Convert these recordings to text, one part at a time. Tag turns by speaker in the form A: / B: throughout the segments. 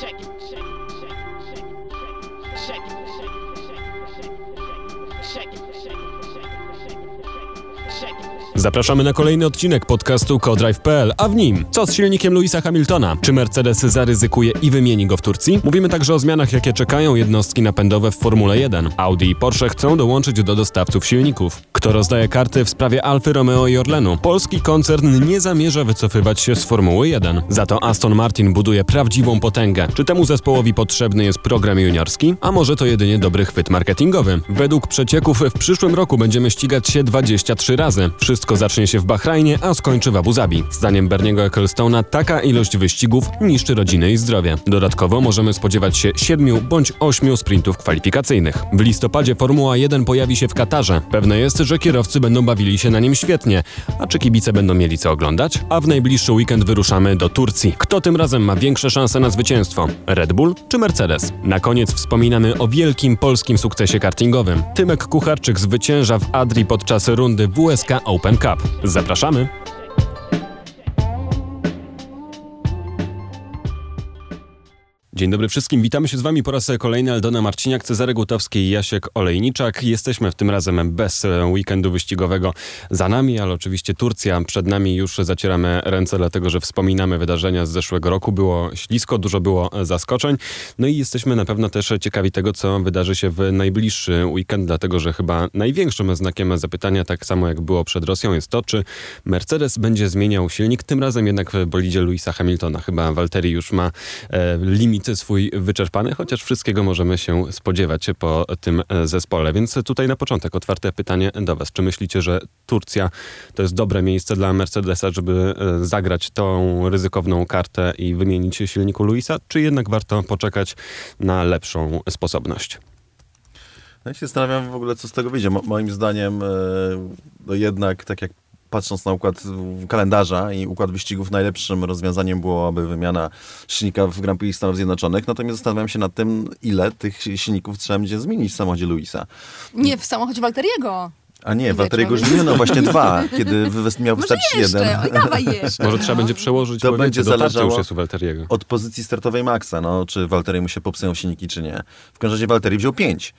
A: check it. Zapraszamy na kolejny odcinek podcastu Codrive.pl, a w nim co z silnikiem Louisa Hamiltona? Czy Mercedes zaryzykuje i wymieni go w Turcji? Mówimy także o zmianach, jakie czekają jednostki napędowe w Formule 1. Audi i Porsche chcą dołączyć do dostawców silników. Kto rozdaje karty w sprawie Alfy Romeo i Orlenu? Polski koncern nie zamierza wycofywać się z Formuły 1. Za to Aston Martin buduje prawdziwą potęgę. Czy temu zespołowi potrzebny jest program juniorski? A może to jedynie dobry chwyt marketingowy? Według przecieków w przyszłym roku będziemy ścigać się 23 razy. Wszystko wszystko zacznie się w Bahrajnie, a skończy w Abu Zabi. Zdaniem Berniego Ecclestona taka ilość wyścigów niszczy rodzinę i zdrowie. Dodatkowo możemy spodziewać się 7 bądź 8 sprintów kwalifikacyjnych. W listopadzie Formuła 1 pojawi się w Katarze. Pewne jest, że kierowcy będą bawili się na nim świetnie. A czy kibice będą mieli co oglądać? A w najbliższy weekend wyruszamy do Turcji. Kto tym razem ma większe szanse na zwycięstwo? Red Bull czy Mercedes? Na koniec wspominamy o wielkim polskim sukcesie kartingowym. Tymek Kucharczyk zwycięża w Adri podczas rundy WSK Open Cup. Zapraszamy! Dzień dobry wszystkim, witamy się z Wami po raz kolejny. Aldona Marciniak, Cezary Gutowski i Jasiek Olejniczak. Jesteśmy w tym razem bez weekendu wyścigowego za nami, ale oczywiście Turcja przed nami. Już zacieramy ręce, dlatego że wspominamy wydarzenia z zeszłego roku. Było ślisko, dużo było zaskoczeń. No i jesteśmy na pewno też ciekawi tego, co wydarzy się w najbliższy weekend, dlatego że chyba największym znakiem zapytania, tak samo jak było przed Rosją, jest to, czy Mercedes będzie zmieniał silnik, tym razem jednak w bolidzie Louisa Hamiltona. Chyba Walteri już ma e, limit swój wyczerpany, chociaż wszystkiego możemy się spodziewać po tym e, zespole. Więc tutaj na początek otwarte pytanie do Was. Czy myślicie, że Turcja to jest dobre miejsce dla Mercedesa, żeby e, zagrać tą ryzykowną kartę i wymienić silniku Luisa, czy jednak warto poczekać na lepszą sposobność?
B: Ja się zastanawiam w ogóle, co z tego wyjdzie. Mo moim zdaniem, e, no jednak, tak jak patrząc na układ kalendarza i układ wyścigów, najlepszym rozwiązaniem byłoby wymiana silnika w Grand Prix Stanów Zjednoczonych. Natomiast zastanawiam się nad tym, ile tych silników trzeba będzie zmienić w samochodzie Luisa.
C: Nie, w samochodzie Walteriego.
B: A nie, Walteriego już wymieniono właśnie dwa, kiedy miał wystarczyć jeden.
C: Oj, dawaj jeszcze.
A: Może trzeba będzie przełożyć,
B: to będzie zależało
A: już jest u Walteriego.
B: od pozycji startowej Maxa, no, czy Walteri mu się popsują silniki, czy nie. W każdym razie Walteri wziął pięć.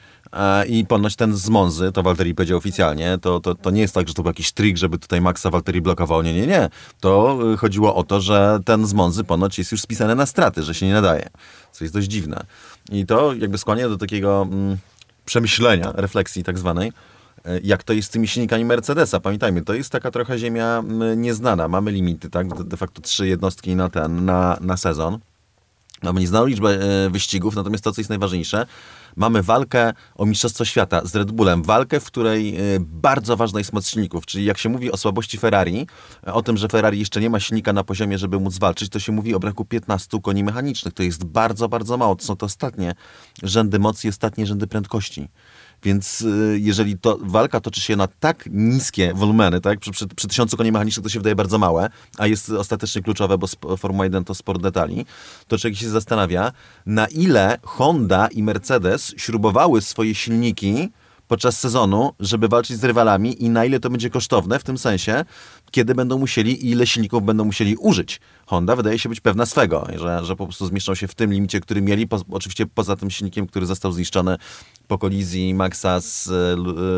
B: I ponoć ten z Monzy, to Walteri powiedział oficjalnie, to, to, to nie jest tak, że to był jakiś trik, żeby tutaj Maxa Walteri blokował. Nie, nie, nie. To y, chodziło o to, że ten z Monzy ponoć jest już spisany na straty, że się nie nadaje. Co jest dość dziwne. I to jakby skłania do takiego mm, przemyślenia, refleksji tak zwanej, y, jak to jest z tymi silnikami Mercedesa. Pamiętajmy, to jest taka trochę ziemia mm, nieznana. Mamy limity, tak? De facto trzy jednostki na ten, na, na sezon. Mamy nieznaną liczbę y, wyścigów, natomiast to, co jest najważniejsze, mamy walkę o Mistrzostwo Świata z Red Bullem. Walkę, w której e, bardzo ważna jest moc silników. Czyli jak się mówi o słabości Ferrari, o tym, że Ferrari jeszcze nie ma silnika na poziomie, żeby móc walczyć, to się mówi o braku 15 koni mechanicznych. To jest bardzo, bardzo mało. To są to ostatnie rzędy mocy, ostatnie rzędy prędkości. Więc y, jeżeli to walka toczy się na tak niskie wolumeny, tak, przy, przy, przy tysiącu koni mechanicznych to się wydaje bardzo małe, a jest ostatecznie kluczowe, bo Formuła 1 to sport detali, to człowiek się zastanawia, na ile Honda i Mercedes śrubowały swoje silniki podczas sezonu, żeby walczyć z rywalami i na ile to będzie kosztowne, w tym sensie, kiedy będą musieli i ile silników będą musieli użyć. Honda wydaje się być pewna swego, że, że po prostu zmieszczą się w tym limicie, który mieli, po, oczywiście poza tym silnikiem, który został zniszczony po kolizji Maxa z,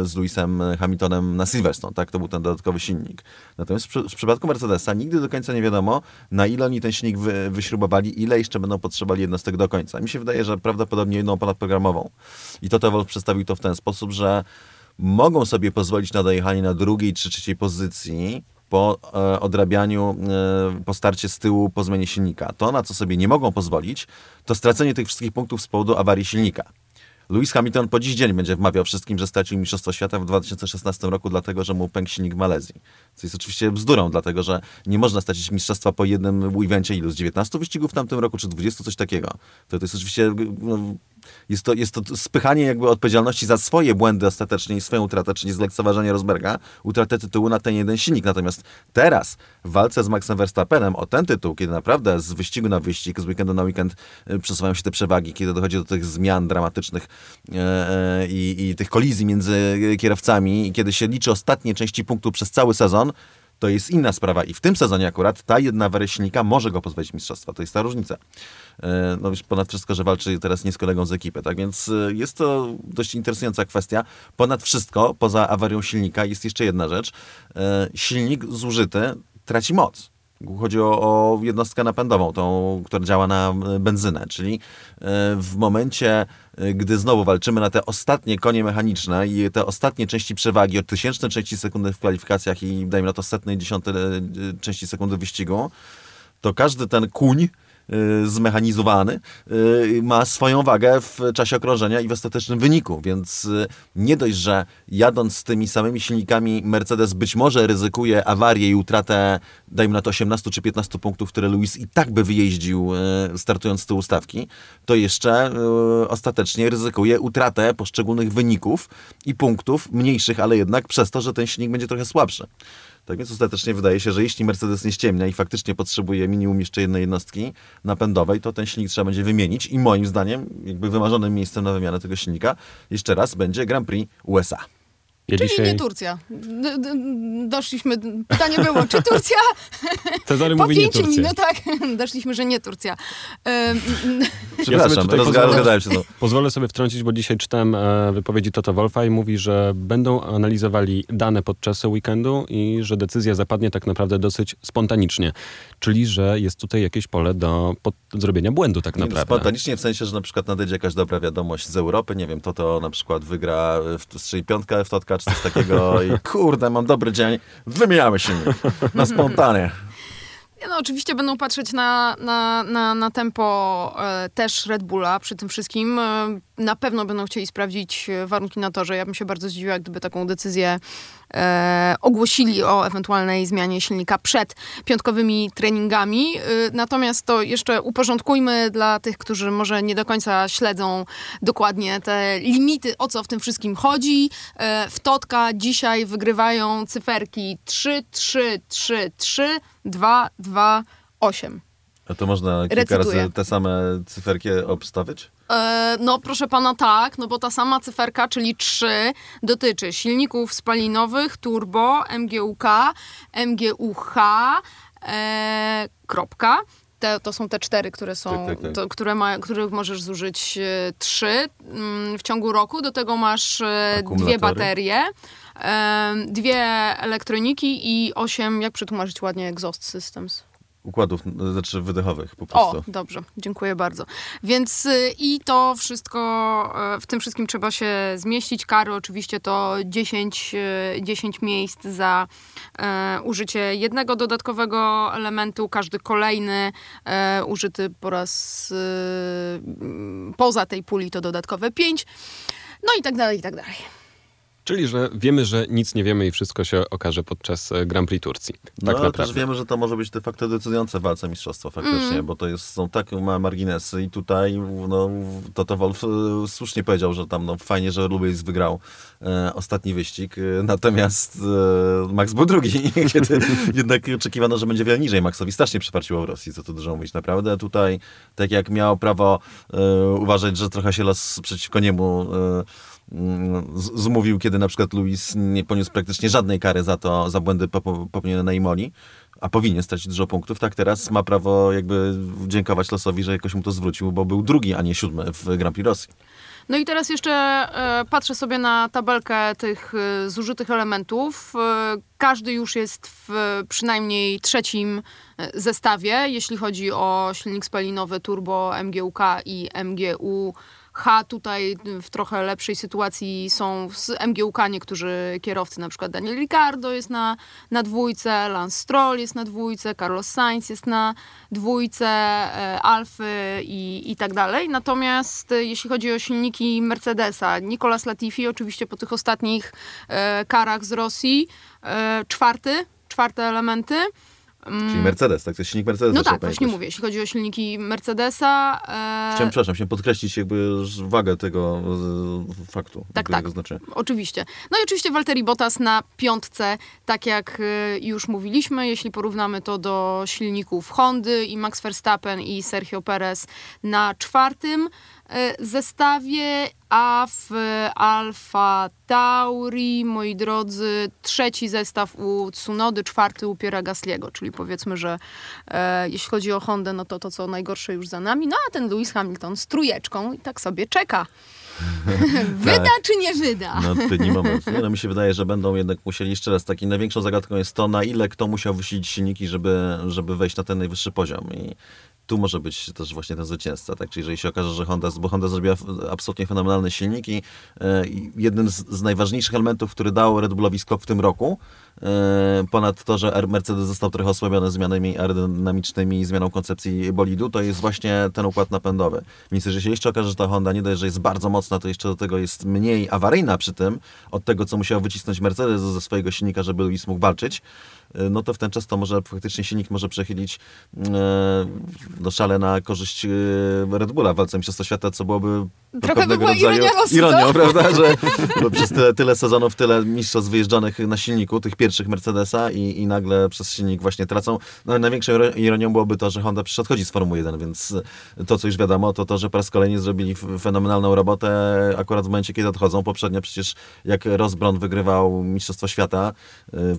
B: z Lewisem Hamiltonem na Silverstone, tak? To był ten dodatkowy silnik. Natomiast w, w przypadku Mercedesa nigdy do końca nie wiadomo, na ile oni ten silnik wy, wyśrubowali, ile jeszcze będą potrzebowali jednostek do końca. Mi się wydaje, że prawdopodobnie jedną ponadprogramową. I to Wolf przedstawił to w ten sposób, że mogą sobie pozwolić na dojechanie na drugiej czy trzeciej pozycji, po e, odrabianiu, e, po starcie z tyłu, po zmianie silnika. To, na co sobie nie mogą pozwolić, to stracenie tych wszystkich punktów z powodu awarii silnika. Lewis Hamilton po dziś dzień będzie wmawiał wszystkim, że stracił Mistrzostwo Świata w 2016 roku, dlatego że mu pękł silnik w Malezji. Co jest oczywiście bzdurą, dlatego że nie można stracić mistrzostwa po jednym evencie ilu? Z 19 wyścigów w tamtym roku, czy 20, coś takiego. To, to jest oczywiście no, jest to, jest to spychanie jakby odpowiedzialności za swoje błędy ostatecznie i swoją utratę, czyli zlekceważenie Rosberga, utratę tytułu na ten jeden silnik. Natomiast teraz w walce z Maxem Verstappenem o ten tytuł, kiedy naprawdę z wyścigu na wyścig, z weekendu na weekend y, przesuwają się te przewagi, kiedy dochodzi do tych zmian dramatycznych e, e, i, i tych kolizji między kierowcami i kiedy się liczy ostatnie części punktu przez cały sezon, to jest inna sprawa. I w tym sezonie akurat ta jedna silnika może go pozbawić mistrzostwa. To jest ta różnica. E, no już ponad wszystko, że walczy teraz nie z kolegą z ekipy, tak więc e, jest to dość interesująca kwestia. Ponad wszystko, poza awarią silnika, jest jeszcze jedna rzecz. E, silnik zużyty traci moc. Chodzi o, o, jednostkę napędową, tą, która działa na benzynę, czyli w momencie, gdy znowu walczymy na te ostatnie konie mechaniczne i te ostatnie części przewagi od tysięcznej części sekundy w kwalifikacjach i dajmy na to setnej, dziesiątej części sekundy wyścigu, to każdy ten kuń zmechanizowany, y, ma swoją wagę w czasie okrążenia i w ostatecznym wyniku, więc y, nie dość, że jadąc z tymi samymi silnikami Mercedes być może ryzykuje awarię i utratę, dajmy na to 18 czy 15 punktów, które Lewis i tak by wyjeździł startując z tyłu stawki, to jeszcze ostatecznie ryzykuje utratę poszczególnych wyników i punktów mniejszych, ale jednak przez to, że ten silnik będzie trochę słabszy. Tak więc ostatecznie wydaje się, że jeśli Mercedes nie ściemnia i faktycznie potrzebuje minimum jeszcze jednej jednostki napędowej, to ten silnik trzeba będzie wymienić i moim zdaniem jakby wymarzonym miejscem na wymianę tego silnika jeszcze raz będzie Grand Prix USA.
C: Ja Czyli dzisiaj... nie Turcja. Doszliśmy, pytanie było, czy Turcja?
A: Cezary po mówi pięciu
C: minutach doszliśmy, że nie Turcja.
B: Przepraszam, ja rozgadałem się. To.
A: Pozwolę sobie wtrącić, bo dzisiaj czytałem e, wypowiedzi Toto Wolfa i mówi, że będą analizowali dane podczas weekendu i że decyzja zapadnie tak naprawdę dosyć spontanicznie. Czyli, że jest tutaj jakieś pole do pod, zrobienia błędu tak naprawdę.
B: Spontanicznie w sensie, że na przykład nadejdzie jakaś dobra wiadomość z Europy, nie wiem, Toto na przykład wygra, w, strzeli piątkę w Totka czy coś takiego i kurde, mam dobry dzień, wymieniamy się na spontanie.
C: No, oczywiście będą patrzeć na, na, na, na tempo e, też Red Bulla przy tym wszystkim. E, na pewno będą chcieli sprawdzić e, warunki na torze. Ja bym się bardzo zdziwiła, gdyby taką decyzję e, ogłosili o ewentualnej zmianie silnika przed piątkowymi treningami. E, natomiast to jeszcze uporządkujmy dla tych, którzy może nie do końca śledzą dokładnie te limity, o co w tym wszystkim chodzi. E, w Totka dzisiaj wygrywają cyferki 3, 3, 3, 3, 2, 2, 8.
B: A to można kilka Recytuję. razy te same cyferki obstawić?
C: E, no proszę pana tak, no bo ta sama cyferka, czyli 3 dotyczy silników spalinowych, turbo, MGUK, MGUH, e, kropka. Te, to są te cztery, które są, tak, tak, tak. To, które ma, których możesz zużyć e, trzy mm, w ciągu roku. Do tego masz e, dwie baterie, dwie elektroniki i osiem, jak przetłumaczyć ładnie, exhaust systems
B: układów, znaczy wydechowych po prostu.
C: O, dobrze, dziękuję bardzo. Więc y, i to wszystko, y, w tym wszystkim trzeba się zmieścić. Kary oczywiście to 10, 10 y, miejsc za e, użycie jednego dodatkowego elementu, każdy kolejny e, użyty po raz e, poza tej puli to dodatkowe 5. No i tak dalej, i tak dalej.
A: Czyli, że wiemy, że nic nie wiemy i wszystko się okaże podczas e, Grand Prix Turcji. Tak
B: no, naprawdę. też wiemy, że to może być de facto decydujące w walce mistrzostwa faktycznie, mm. bo to jest, są tak małe marginesy i tutaj no, Toto Wolf e, słusznie powiedział, że tam no, fajnie, że Lubejs wygrał e, ostatni wyścig, e, natomiast e, Max był drugi, kiedy jednak oczekiwano, że będzie wiele niżej. Maxowi strasznie przyparciło w Rosji, co tu dużo mówić. Naprawdę tutaj, tak jak miał prawo e, uważać, że trochę się los przeciwko niemu zmówił, kiedy na przykład Luis nie poniósł praktycznie żadnej kary za to, za błędy popełnione na Imoli, a powinien stracić dużo punktów, tak teraz ma prawo jakby dziękować losowi, że jakoś mu to zwrócił, bo był drugi, a nie siódmy w Grand Prix Rosji.
C: No i teraz jeszcze e, patrzę sobie na tabelkę tych e, zużytych elementów. E, każdy już jest w przynajmniej trzecim e, zestawie, jeśli chodzi o silnik spalinowy turbo MGUK i MGU H tutaj w trochę lepszej sytuacji są z MGUK niektórzy kierowcy, na przykład Daniel Ricardo jest na, na dwójce, Lance Stroll jest na dwójce, Carlos Sainz jest na dwójce, e, Alfy i, i tak dalej. Natomiast e, jeśli chodzi o silniki Mercedesa, Nicolas Latifi oczywiście po tych ostatnich e, karach z Rosji, czwarty, czwarte elementy.
B: Mm. Czyli Mercedes, tak? To jest silnik Mercedesa.
C: No tak, właśnie mówię, jeśli chodzi o silniki Mercedesa.
B: E... Chciałem, przepraszam, chciałem podkreślić jakby wagę tego e, faktu.
C: Tak, tak, znaczenia. oczywiście. No i oczywiście Walteri Bottas na piątce, tak jak e, już mówiliśmy, jeśli porównamy to do silników Hondy i Max Verstappen i Sergio Perez na czwartym. E, zestawie, a w Alfa Tauri, moi drodzy, trzeci zestaw u Tsunody, czwarty u Piera Gasliego, czyli powiedzmy, że e, jeśli chodzi o Hondę, no to to, co najgorsze już za nami, no a ten Lewis Hamilton z trójeczką i tak sobie czeka. wyda
B: Tak.
C: czy nie wyda?
B: No, odpowiedni moment. Nie, no, mi się wydaje, że będą jednak musieli jeszcze raz. Taki największą zagadką jest to, na ile kto musiał wysilić silniki, żeby, żeby wejść na ten najwyższy poziom. I tu może być też właśnie ten zwycięzca. Tak? Czyli jeżeli się okaże, że Honda, bo Honda zrobiła absolutnie fenomenalne silniki, e, jednym z, z najważniejszych elementów, który dał Red Bullowi skok w tym roku, ponad to, że Mercedes został trochę osłabiony zmianami aerodynamicznymi i zmianą koncepcji bolidu, to jest właśnie ten układ napędowy. Więc jeżeli się jeszcze okaże, że ta Honda nie dość, że jest bardzo mocna, to jeszcze do tego jest mniej awaryjna przy tym, od tego, co musiał wycisnąć Mercedes ze swojego silnika, żeby Lewis mógł walczyć, e, no to w ten czas to może faktycznie silnik może przechylić e, no, szale na korzyść e, Red Bulla w walce Mistrzostwa Świata, co byłoby
C: Trochę by
B: pewnego
C: była
B: rodzaju ironią, prawda? Że bo przez tyle, tyle sezonów, tyle mistrzostw wyjeżdżanych na silniku, tych pierwszych Mercedesa i, i nagle przez silnik właśnie tracą. No, największą iro- ironią byłoby to, że Honda przecież odchodzi z Formuły 1, więc to, co już wiadomo, to to, że po raz kolejny zrobili fenomenalną robotę akurat w momencie, kiedy odchodzą. Poprzednio przecież jak Rosbron wygrywał Mistrzostwo Świata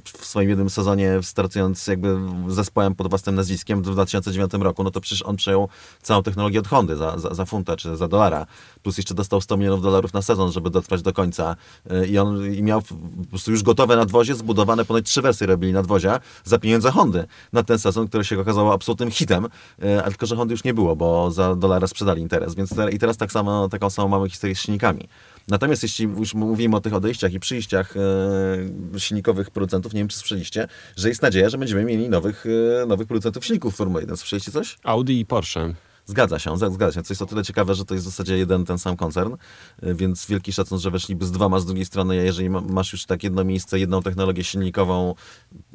B: w swoim jednym sezonie, startując jakby zespołem pod własnym nazwiskiem w 2009 roku, no to przecież on przejął całą technologię od Hondy za, za, za funta czy za dolara. Plus jeszcze dostał 100 milionów dolarów na sezon, żeby dotrwać do końca. Y, I on i miał po prostu już gotowe nadwozie, zbudowane ponad trzy wersje robili nadwozia za pieniądze Hondy na ten sezon, który się okazało absolutnym hitem, y, a tylko, że Hondy już nie było, bo za dolara sprzedali interes. Więc i teraz tak samo, taką samą mamy historię z silnikami. Natomiast jeśli już mówimy o tych odejściach i przyjściach e, silnikowych producentów, nie wiem, czy słyszeliście, że jest nadzieja, że będziemy mieli nowych, e, nowych producentów silników Formuły 1. Słyszeliście coś?
A: Audi i Porsche.
B: Zgadza się, zga- zgadza się. Co jest o tyle ciekawe, że to jest w zasadzie jeden ten sam koncern, y, więc wielki szacun, że weszliby z dwoma z drugiej strony, a jeżeli ma- masz już tak jedno miejsce, jedną technologię silnikową,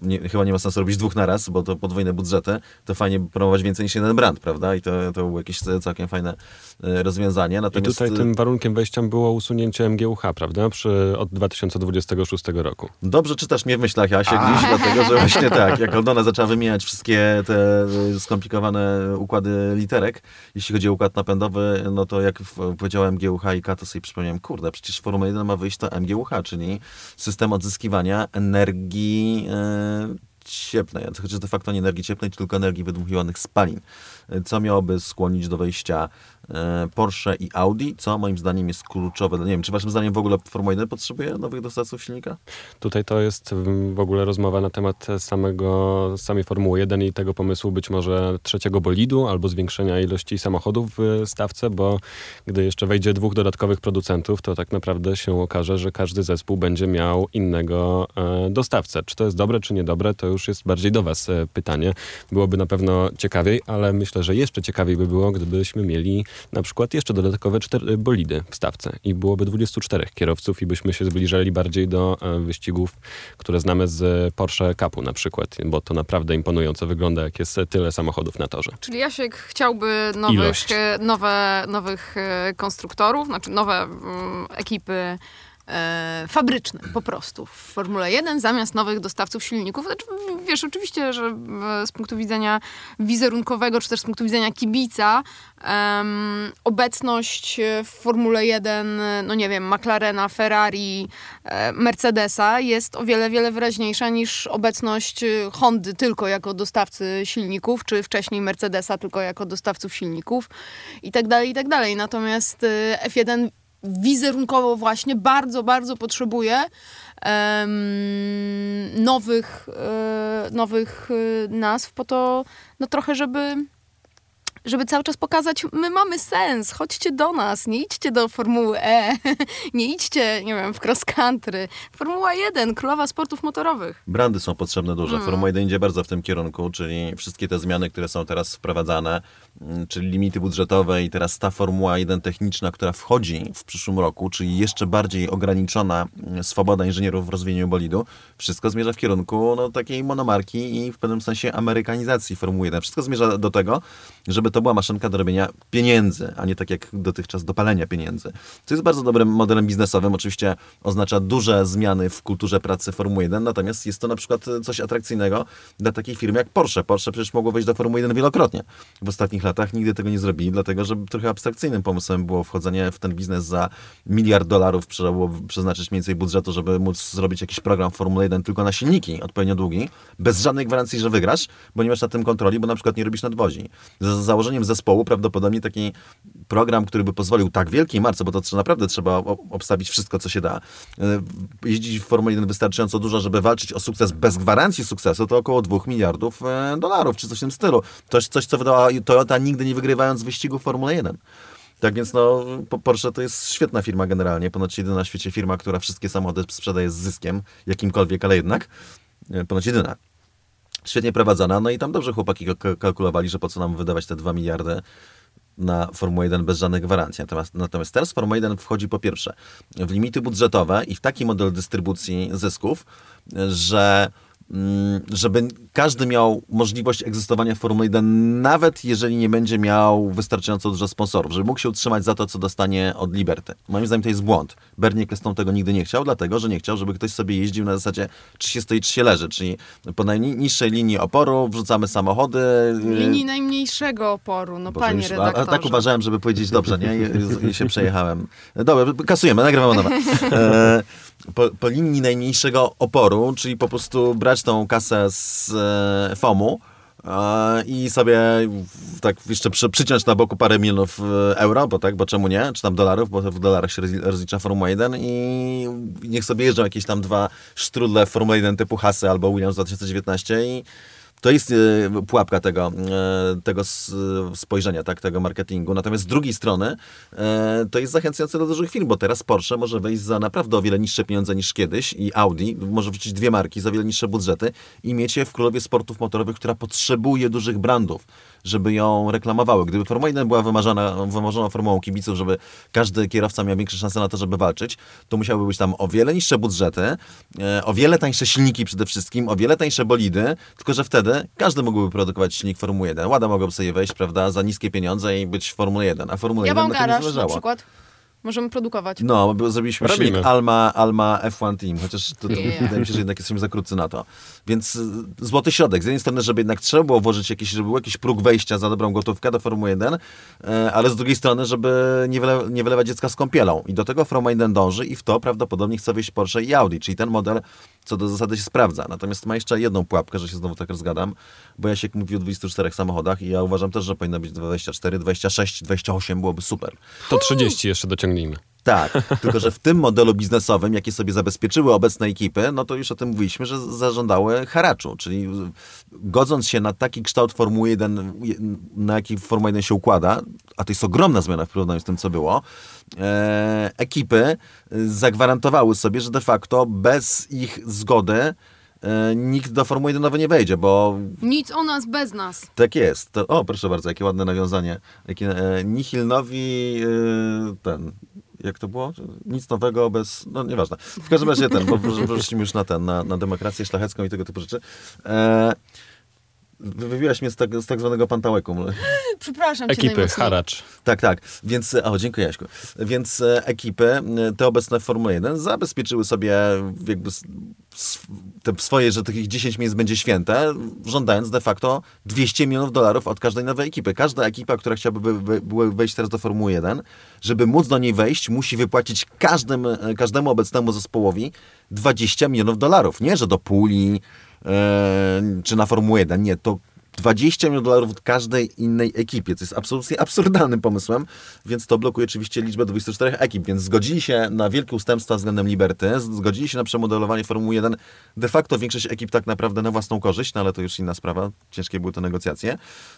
B: nie, chyba nie ma sensu robić dwóch naraz, bo to podwójne budżety, to fajnie promować więcej niż jeden brand, prawda? I to, to było jakieś całkiem fajne y, rozwiązanie.
A: I
B: Natomiast
A: tutaj
B: y,
A: tym warunkiem wejścia było usunięcie MGUH, prawda? Przy, od 2026 roku.
B: Dobrze czytasz mnie w myślach, Jasie, gdzieś, dlatego że właśnie tak, jak Aldona zaczęła wymieniać wszystkie te skomplikowane układy literek, jeśli chodzi o układ napędowy, no to jak powiedziałem MGUH i K, to sobie przypomniałem, kurde, przecież Formuła 1 ma wyjść to MGUH, czyli system odzyskiwania energii e, cieplnej, chociaż de facto nie energii cieplnej, tylko energii wydmuchiwanych spalin, e, co miałoby skłonić do wejścia Porsche i Audi, co moim zdaniem jest kluczowe. Nie wiem, czy waszym zdaniem w ogóle Formuła 1 potrzebuje nowych dostawców silnika?
A: Tutaj to jest mm, w ogóle rozmowa na temat samego, samej Formuły 1 i tego pomysłu być może trzeciego bolidu albo zwiększenia ilości samochodów w stawce, bo gdy jeszcze wejdzie dwóch dodatkowych producentów, to tak naprawdę się okaże, że każdy zespół będzie miał innego e, dostawcę. Czy to jest dobre, czy niedobre, to już jest bardziej do was e, pytanie. Byłoby na pewno ciekawiej, ale myślę, że jeszcze ciekawiej by było, gdybyśmy mieli na przykład jeszcze dodatkowe cztery bolidy w stawce i byłoby 24 kierowców i byśmy się zbliżali bardziej do e, wyścigów, które znamy z Porsche Cupu na przykład, bo to naprawdę imponująco wygląda, jak jest tyle samochodów na torze.
C: Czyli Jasiek chciałby nowych,
A: Ilość.
C: e, nowe, nowych e, konstruktorów, znaczy nowe mm, ekipy e, fabryczne po prostu w Formule 1 zamiast nowych dostawców silników. Znaczy, wiesz, oczywiście, że e, z punktu widzenia wizerunkowego, czy też z punktu widzenia kibica, obecność w Formule 1, e, no nie wiem, McLarena, Ferrari, e, Mercedesa jest o wiele, wiele wyraźniejsza niż obecność e, Hondy tylko jako dostawcy silników, czy wcześniej Mercedesa tylko jako dostawców silników i tak dalej, i tak dalej. Natomiast e, F1 wizerunkowo właśnie bardzo, bardzo potrzebuje nowych, e, nowych e, nazw po to, no trochę, żeby żeby cały czas pokazać, my mamy sens, chodźcie do nas, nie idźcie do Formuły E, nie idźcie, nie wiem, w cross country. Formuła 1, królowa sportów motorowych.
B: Brandy są potrzebne duże. Formuła 1 idzie bardzo w tym kierunku, czyli wszystkie te zmiany, które są teraz wprowadzane, mm, czyli limity budżetowe i teraz ta Formuła 1 techniczna, która wchodzi w przyszłym roku, czyli jeszcze bardziej ograniczona mm, swoboda inżynierów w rozwijaniu bolidu, wszystko zmierza w kierunku no, takiej monomarki i w pewnym sensie amerykanizacji Formuły 1. Wszystko zmierza do tego, żeby to była maszynka do robienia pieniędzy, a nie tak jak dotychczas do palenia pieniędzy. Co jest bardzo dobrym modelem biznesowym. Oczywiście oznacza duże zmiany w kulturze pracy Formuły 1, natomiast jest to na przykład coś atrakcyjnego dla takiej firmy jak Porsche. Porsche przecież mogło wejść do Formuły 1 wielokrotnie w ostatnich latach. Nigdy tego nie zrobili, dlatego że trochę abstrakcyjnym pomysłem było wchodzenie w ten biznes za miliard dolarów. Trzeba było przeznaczyć mniej więcej budżetu, żeby móc zrobić jakiś program Formuły 1 tylko na silniki odpowiednio długi, bez żadnej gwarancji, że wygrasz, bo nie masz na tym kontroli, bo na przykład nie robisz nadwozi. Za założeniem zespołu prawdopodobnie taki program, który by pozwolił tak wielkiej marce, bo to naprawdę trzeba obstawić wszystko, co się da, e, jeździć w Formule 1 wystarczająco dużo, żeby walczyć o sukces bez gwarancji sukcesu, to około 2 miliardów e, dolarów, czy coś w tym stylu. To jest coś, co wydała Toyota nigdy nie wygrywając wyścigu Formuły 1. Tak więc no, Porsche to jest świetna firma generalnie, ponoć jedyna na świecie firma, która wszystkie samochody sprzedaje z zyskiem, jakimkolwiek, ale jednak, e, ponoć jedyna. Świetnie prowadzona, no i tam dobrze chłopaki kalkulowali, że po co nam wydawać te 2 miliardy na Formułę 1 bez żadnych gwarancji. Natomiast, natomiast teraz Formuła 1 wchodzi po pierwsze w limity budżetowe i w taki model dystrybucji zysków, że żeby każdy miał możliwość egzystowania w Formule 1, nawet jeżeli nie będzie miał wystarczająco dużo sponsorów, żeby mógł się utrzymać za to, co dostanie od Liberty. Moim zdaniem to jest błąd. Bernie Ecclestone tego nigdy nie chciał, dlatego, że nie chciał, żeby ktoś sobie jeździł na zasadzie, czy się stoi, czy się leży, czyli po najniższej linii oporu wrzucamy samochody.
C: Y, linii najmniejszego oporu, no Boże, panie już, redaktorze.
B: A, tak uważałem, żeby powiedzieć dobrze, nie? I, i się przejechałem. Dobra, kasujemy, nagrywamy nowe. E, po, po, linii najmniejszego oporu, czyli po prostu brać tą kasę z e, FOMu e, i sobie tak jeszcze przy, przyciąć na boku parę milionów e, euro, bo tak, bo czemu nie, czy tam dolarów, bo w dolarach się rozlicza Formuła 1 i niech sobie jeżdżą jakieś tam dwa sztrudle Formuły 1 typu Hasy albo Williams 2019 i to jest e, pułapka tego, e, tego spojrzenia, tak, tego marketingu. Natomiast z drugiej strony e, to jest zachęcające do dużych firm, bo teraz Porsche może wejść za naprawdę o wiele niższe pieniądze niż kiedyś i Audi może wrzucić dwie marki za wiele niższe budżety i mieć je w królowie sportów motorowych, która potrzebuje dużych brandów żeby ją reklamowały. Gdyby Formuła 1 była wymarzona, wymarzoną formułą kibiców, żeby każdy kierowca miał większe szanse na to, żeby walczyć, to musiałyby być tam o wiele niższe budżety, e, o wiele tańsze silniki przede wszystkim, o wiele tańsze bolidy, tylko że wtedy każdy mógłby produkować silnik Formuły 1. Łada mogłaby sobie wejść, prawda, za niskie pieniądze i być w Formule 1, a Formuła
C: ja
B: 1
C: mam na garaż, na przykład. Możemy produkować.
B: No, bo zrobiliśmy Robimy. silnik Alma, Alma F1 Team, chociaż to, to yeah. wydaje mi się, że jednak jesteśmy za krótcy na to. Więc y, złoty środek. Z jednej strony, żeby jednak trzeba było włożyć jakiś, żeby był jakiś próg wejścia za dobrą gotówkę do Formuły 1, e, ale z drugiej strony, żeby nie, wyle, nie wylewać dziecka z kąpielą. I do tego Formuła 1 dąży i w to prawdopodobnie chce wejść Porsche i Audi, czyli ten model co do zasady się sprawdza. Natomiast ma jeszcze jedną pułapkę, że się znowu tak rozgadam, bo ja się mówi o 24 samochodach i ja uważam też, że powinno być 24, 26, 28 byłoby super.
A: To 30 jeszcze
B: Tak, tylko że w tym modelu biznesowym, jakie sobie zabezpieczyły obecne ekipy, no to już o tym mówiliśmy, że zażądały haraczu, czyli godząc się na taki kształt Formuły 1, na jaki Formuła 1 się układa, a to jest ogromna zmiana w porównaniu z tym, co było, e, ekipy zagwarantowały sobie, że de facto bez ich zgody e, nikt do Formuły 1 nie wejdzie, bo...
C: Nic o nas bez nas.
B: Tak jest. To, o, proszę bardzo, jakie ładne nawiązanie. Jakie, e, nihilnowi e, ten jak to było? Nic nowego bez, no nieważne. W każdym razie ten, bo wrócimy już na ten, na, na demokrację szlachecką i tego typu rzeczy. E, Wybiłaś mnie z tak, z tak zwanego pantałeku.
C: Przepraszam
A: Ekipy, haracz.
B: Tak, tak. Więc, o, dziękuję Jaśku. Więc e, ekipy, e, te obecne w Formule 1, zabezpieczyły sobie jakby te swoje, że takich 10 miejsc będzie święte, żądając de facto 200 milionów dolarów od każdej nowej ekipy. Każda ekipa, która chciałaby wejść teraz do Formuły 1, żeby móc do niej wejść, musi wypłacić każdym, e, każdemu obecnemu zespołowi 20 milionów dolarów. Nie, że do puli, czy na Formułę 1. Nie, to 20 milionów dolarów od każdej innej ekipie, co jest absolutnie absurdalnym pomysłem, więc to blokuje oczywiście liczbę 24 ekip, więc zgodzili się na wielkie ustępstwa względem Liberty, zgodzili się na przemodelowanie Formuły 1, de facto większość ekip tak naprawdę na własną korzyść, no ale to już inna sprawa, ciężkie były te negocjacje.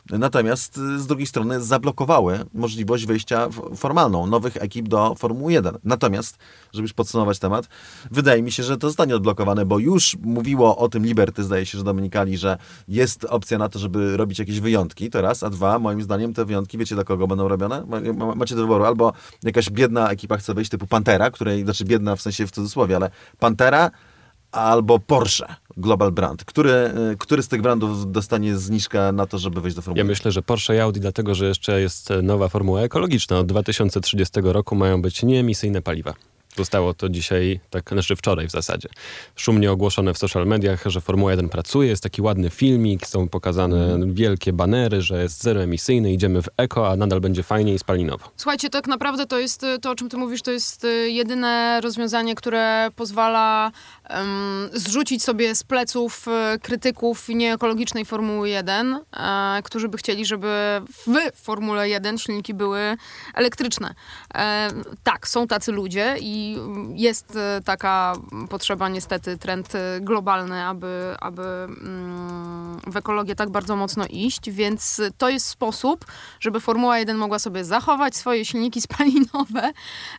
B: Natomiast y, z drugiej strony zablokowały możliwość wejścia formalną nowych ekip do Formuły 1. Natomiast, żeby już podsumować temat, wydaje mi się, że to zostanie odblokowane, bo już mówiło o tym Liberty, zdaje się, że Dominikali, że jest opcja na to, żeby robić jakieś wyjątki, to raz, a dwa, moim zdaniem te wyjątki, wiecie dla kogo będą robione? Macie do wyboru, albo jakaś biedna ekipa chce wejść typu Pantera, której, znaczy biedna w sensie w cudzysłowie, ale Pantera albo Porsche, Global Brand. Który, y, który z tych brandów dostanie zniżkę na to, żeby wejść do Formuły
A: Ja myślę, że Porsche i Audi, dlatego że jeszcze jest nowa formuła ekologiczna. Od 2030 roku mają być nieemisyjne paliwa. Zostało to dzisiaj, tak, znaczy wczoraj w zasadzie, szumnie ogłoszone w social mediach, że Formuła 1 pracuje, jest taki ładny filmik, są pokazane
B: Mhm.
A: wielkie banery, że jest zeroemisyjny, idziemy w eko, a nadal będzie fajnie i spalinowo.
C: Słuchajcie, tak naprawdę to jest y, to, o czym ty mówisz, to jest y, jedyne rozwiązanie, które pozwala zrzucić sobie z pleców y, krytyków nieekologicznej Formuły 1, e, którzy by chcieli, żeby w Formule 1 silniki były elektryczne. E, tak, są tacy ludzie i jest taka potrzeba, niestety, trend globalny, aby, aby mm, w ekologię tak bardzo mocno iść, więc to jest sposób, żeby Formuła 1 mogła sobie zachować swoje silniki spalinowe,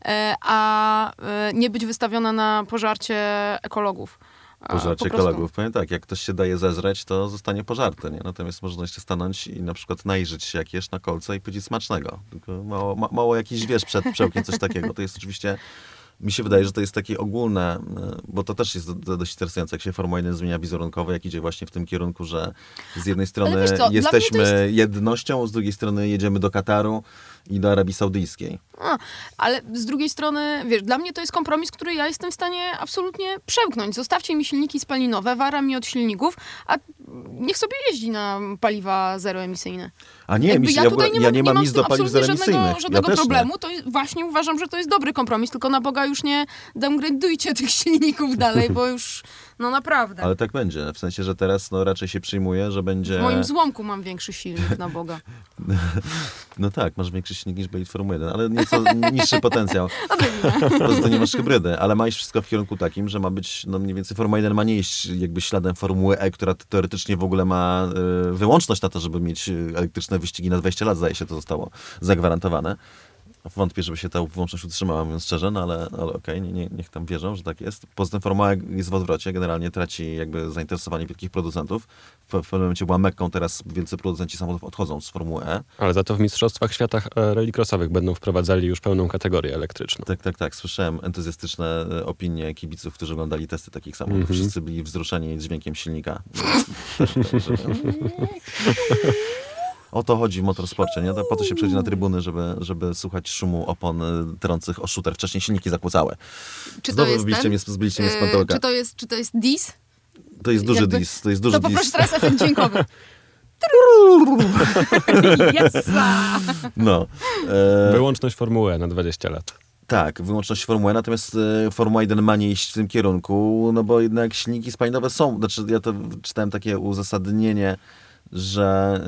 C: e, a e, nie być wystawiona na pożarcie ekologów. E,
B: Pożarcie
C: po prostu.
B: kolegów. Powiem tak, jak ktoś się daje zezreć, to zostanie pożarty, nie? Natomiast można jeszcze stanąć i na przykład najrzeć się jak jesz na kolce i powiedzieć smacznego. Tylko mało, ma, mało jakiś, wiesz, przed przełkiem coś takiego. To jest oczywiście... Mi się wydaje, że to jest takie ogólne, y, bo to też jest do- do- dość interesujące, jak się Formuła 1 zmienia wizerunkowo, jak idzie właśnie w tym kierunku, że z jednej strony jesteśmy
C: jest-
B: jednością, z drugiej strony jedziemy do Kataru i do Arabii Saudyjskiej.
C: A, ale z drugiej strony, wiesz, dla mnie to jest kompromis, który ja jestem w stanie absolutnie przełknąć. Zostawcie mi silniki spalinowe, wara mi od silników, a niech sobie jeździ na paliwa zeroemisyjne.
B: A nie,
C: Jakby
B: mi się,
C: ja
B: ja,
C: tutaj nie
B: ja
C: mam,
B: nie mam nic do paliw zeroemisyjnych.
C: żadnego, żadnego
B: ja też nie.
C: problemu. To właśnie uważam, że to jest dobry kompromis, tylko na Boga już nie downgradujcie tych silników dalej, bo już, no naprawdę.
B: Ale tak będzie. W sensie, że teraz no, raczej się przyjmuje, że będzie...
C: W moim złomku mam większy silnik, na Boga.
B: No tak, masz większy silnik niż bolid Formuły 1, ale nieco niższy potencjał. Po prostu nie masz hybrydy, ale ma iść wszystko w kierunku takim, że ma być, no mniej więcej Formuła 1 ma nie iść jakby śladem Formuły E, która teoretycznie w ogóle ma y, wyłączność na to, żeby mieć y, elektryczne wyścigi na 20 lat, zdaje się, to zostało zagwarantowane. Wątpię, żeby się ta wyłączność utrzymała, mówiąc szczerze, no ale, ale okej, nie, nie, niech tam wierzą, że tak jest. Poza tym Formuła jest w odwrocie, generalnie traci jakby zainteresowanie wielkich producentów. W, w pewnym momencie była Mekką, teraz wielcy producenci samochodów odchodzą z Formuły E.
A: Ale za to w Mistrzostwach Świata e, rallycrossowych będą wprowadzali już pełną kategorię elektryczną.
B: Tak, tak, tak. Słyszałem entuzjastyczne e, opinie kibiców, którzy oglądali testy takich samochodów.
A: Mhm.
B: Wszyscy byli wzruszeni dźwiękiem silnika. o to chodzi w motorsporcie, nie? To Po to się przejdzie na trybuny, żeby, żeby słuchać szumu opon e, trących o shooter. Wcześniej silniki zakłócałe.
C: Czy to
B: Znowu
C: jest
B: zbiliście
C: ten?
B: mnie, z- zbiliście mnie z
C: E,
B: pantołka.
C: Czy to jest, czy to jest dis?
B: To jest duży
C: jakby-
B: dis, to jest duży
C: To poproszę
B: dis.
C: teraz efekt dźwiękowy.
B: No. E,
A: Wyłączność Formuły na 20 lat.
B: Tak, wyłączność Formuły, natomiast e, Formuła 1 ma nie iść w tym kierunku, no bo jednak silniki spalinowe są, znaczy ja to czytałem takie uzasadnienie, że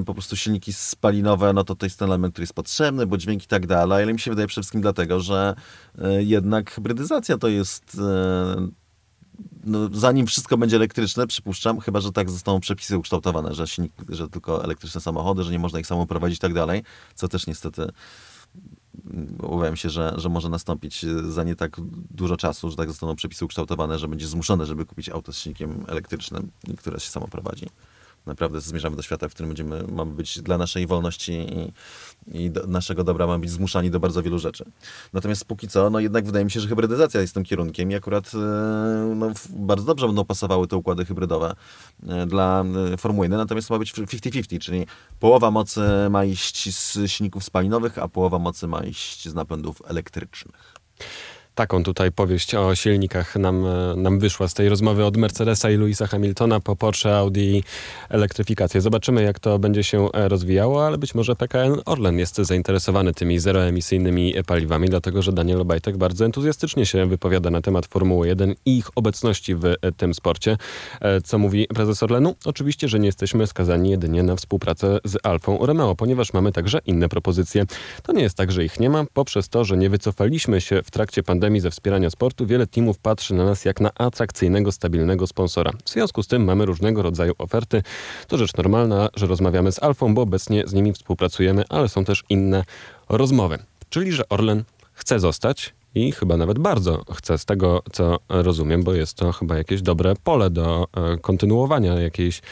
B: e, po prostu silniki spalinowe, no to to jest ten element, który jest potrzebny, bo dźwięk i tak dalej, ale mi się wydaje przede wszystkim dlatego, że e, jednak hybrydyzacja to jest... E, no, zanim wszystko będzie elektryczne, przypuszczam, chyba, że tak zostaną przepisy ukształtowane, że, silnik, że tylko elektryczne samochody, że nie można ich samo prowadzić i tak dalej, co też niestety obawiam się, że, że może nastąpić y, za nie tak dużo czasu, że tak zostaną przepisy ukształtowane, że będzie zmuszone, żeby kupić auto z silnikiem elektrycznym, które się samo prowadzi. Naprawdę zmierzamy do świata, w którym będziemy, mamy być dla naszej wolności i, i do, naszego dobra mamy być zmuszani do bardzo wielu rzeczy. Natomiast póki co, no jednak wydaje mi się, że hybrydyzacja jest tym kierunkiem i akurat e, no, bardzo dobrze będą pasowały te układy hybrydowe e, dla e, Formuły 1, natomiast ma być 50-50, czyli połowa mocy ma iść z silników spalinowych, a połowa mocy ma iść z napędów elektrycznych.
A: Taką tutaj powieść o silnikach nam, e, nam wyszła z tej rozmowy od Mercedesa i Louisa Hamiltona po Porsche, Audi i elektryfikację. Zobaczymy, jak to będzie się e, rozwijało, ale być może PKN Orlen jest zainteresowany tymi zeroemisyjnymi e, paliwami, dlatego że Daniel Obajtek bardzo entuzjastycznie się wypowiada na temat Formuły 1 i ich obecności w tym sporcie. Co mówi prezes Orlenu? Oczywiście, że nie jesteśmy skazani jedynie na współpracę z Alfą Romeo, ponieważ mamy także inne propozycje. To nie jest tak, że ich nie ma. Poprzez to, że nie wycofaliśmy się w trakcie pandemii ze wspierania sportu, wiele teamów patrzy na nas jak na atrakcyjnego, stabilnego sponsora. W związku z tym mamy różnego rodzaju oferty. To rzecz normalna, że rozmawiamy z Alfą, bo obecnie z nimi współpracujemy, ale są też inne rozmowy. Czyli, że Orlen chce zostać i chyba nawet bardzo chce, z tego co rozumiem, bo jest to chyba jakieś dobre pole do e, kontynuowania jakiejś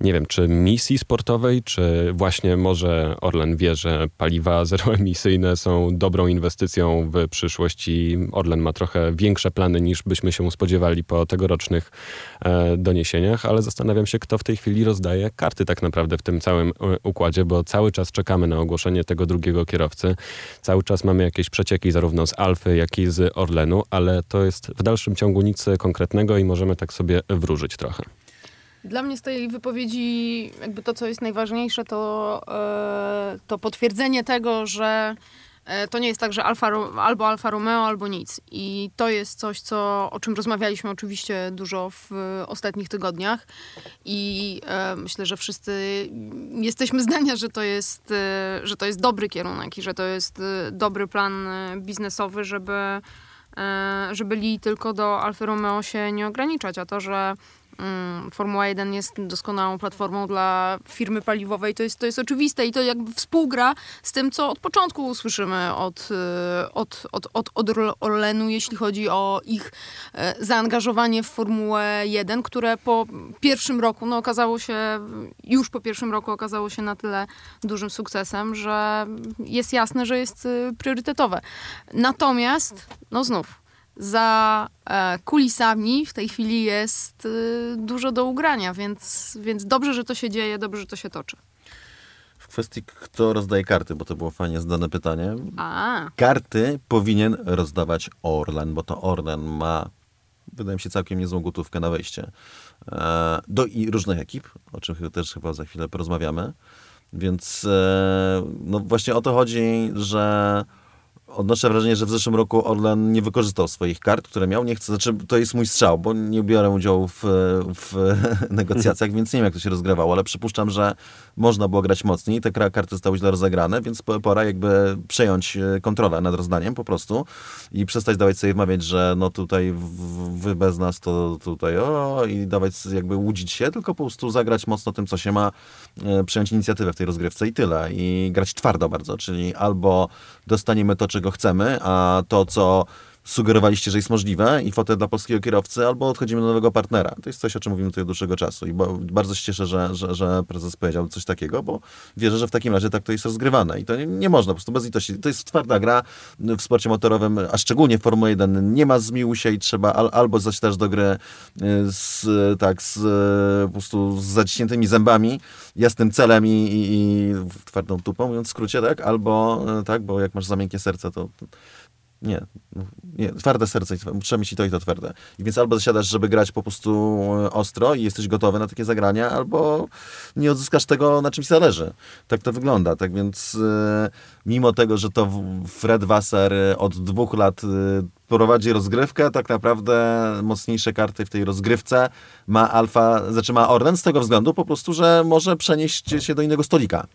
A: nie wiem, czy misji sportowej, czy właśnie może Orlen wie, że paliwa zeroemisyjne są dobrą inwestycją w przyszłość i Orlen ma trochę większe plany niż byśmy się spodziewali po tegorocznych e, doniesieniach, ale zastanawiam się, kto w tej chwili rozdaje karty tak naprawdę w tym całym e, układzie, bo cały czas czekamy na ogłoszenie tego drugiego kierowcy. Cały czas mamy jakieś przecieki zarówno z Alfy, jak i z Orlenu, ale to jest w dalszym ciągu nic konkretnego i możemy tak sobie wróżyć trochę.
C: Dla mnie z tej wypowiedzi jakby to, co jest najważniejsze, to, e, to potwierdzenie tego, że e, to nie jest tak, że Alfa, albo Alfa Romeo, albo nic. I to jest coś, co, o czym rozmawialiśmy oczywiście dużo w ostatnich tygodniach. I e, myślę, że wszyscy jesteśmy zdania, że to, jest, e, że to jest dobry kierunek i że to jest e, dobry plan e, biznesowy, żeby, żeby Lee tylko do Alfa Romeo się nie ograniczać. A to, że Formuła 1 jest doskonałą platformą dla firmy paliwowej. To jest, to jest oczywiste i to jakby współgra z tym, co od początku słyszymy od, y, od, od, od, od Orlenu, jeśli chodzi o ich e, zaangażowanie w Formułę 1, które po pierwszym roku, no okazało się, już po pierwszym roku okazało się na tyle dużym sukcesem, że jest jasne, że jest y, priorytetowe. Natomiast, no znów, za e, kulisami w tej chwili jest e, dużo do ugrania, więc, więc dobrze, że to się dzieje, dobrze, że to się toczy.
B: W kwestii, kto rozdaje karty, bo to było fajnie zadane pytanie.
C: A.
B: Karty powinien rozdawać Orlen, bo to Orlen ma, wydaje mi się, całkiem niezłą gotówkę na wejście e, do i różnych ekip, o czym też chyba za chwilę porozmawiamy. Więc e, no właśnie o to chodzi, że odnoszę wrażenie, że w zeszłym roku Orlen nie wykorzystał swoich kart, które miał. Nie chcę, znaczy to jest mój strzał, bo nie biorę udziału w, w negocjacjach, więc nie wiem, jak to się rozgrywało, ale przypuszczam, że można było grać mocniej. Te karty zostały źle rozegrane, więc pora jakby przejąć e, kontrolę nad rozdaniem po prostu i przestać dawać sobie wmawiać, że no tutaj wy bez nas to tutaj o i dawać jakby łudzić się, tylko po prostu zagrać mocno tym, co się ma, e, przejąć inicjatywę w tej rozgrywce i tyle. I grać twardo bardzo, czyli albo dostaniemy to, czego chcemy, a to, co sugerowaliście, że jest możliwe i fotę dla polskiego kierowcy, albo odchodzimy do nowego partnera. To jest coś, o czym mówimy tutaj od dłuższego czasu i bardzo się cieszę, że, że, że, prezes powiedział coś takiego, bo wierzę, że w takim razie tak to jest rozgrywane i to nie, nie można, po prostu bez litości. To jest twarda gra w sporcie motorowym, a szczególnie w Formule 1 nie ma zmiłu się i trzeba al, albo zaś do gry y, z, tak, z, po prostu z zaciśniętymi zębami, jasnym celem i, i, i twardą tupą, mówiąc w skrócie, tak, albo tak, bo jak masz za miękkie serce, to, to nie, nie, twarde serce, trzeba mieć i to i to twarde. I więc albo zasiadasz, żeby grać po prostu e, ostro i jesteś gotowy na takie zagrania, albo nie odzyskasz tego, na czymś zależy. Tak to wygląda. Tak więc e, mimo tego, że to Fred Wasser e, od dwóch lat prowadzi rozgrywkę, tak naprawdę mocniejsze karty w tej rozgrywce ma Alfa, znaczy ma Orlen z tego względu po prostu, że może przenieść się do innego stolika,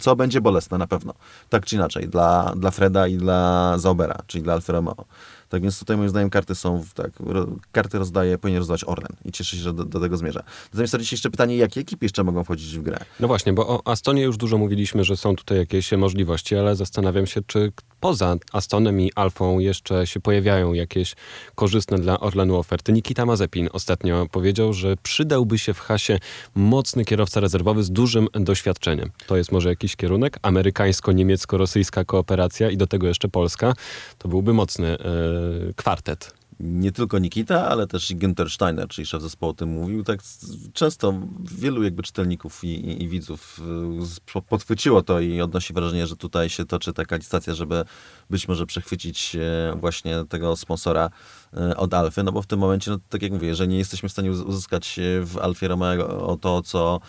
B: co będzie bolesne na pewno. Tak czy inaczej, dla, dla Freda i dla Zaubera, czyli dla Alfa Romeo. Tak więc tutaj moim zdaniem karty są, tak, ro, karty rozdaje, powinien rozdawać Orlen i cieszę się, że do, do tego zmierza. Natomiast jest jeszcze pytanie, jakie ekipy jeszcze mogą wchodzić w grę?
A: No właśnie, bo o Astonie już dużo mówiliśmy, że są tutaj jakieś możliwości, ale zastanawiam się, czy poza Astonem i Alfą jeszcze się pojawiają jakieś korzystne dla Orlenu oferty. Nikita Mazepin ostatnio powiedział, że przydałby się w hasie mocny kierowca rezerwowy z dużym doświadczeniem. To jest może jakiś kierunek? Amerykańsko-niemiecko-rosyjska kooperacja i do tego jeszcze Polska. To byłby mocny yy, kwartet.
B: Nie tylko Nikita, ale też i Günther Steiner, czyli szef zespołu o tym mówił. Tak często wielu jakby czytelników i, i, i, widzów y, podchwyciło to i odnosi wrażenie, że tutaj się toczy taka licytacja, żeby być może przechwycić właśnie tego sponsora y, od Alfy, no bo w tym momencie, no, tak jak mówię, że nie jesteśmy w stanie uzyskać w Alfie Romeo to, co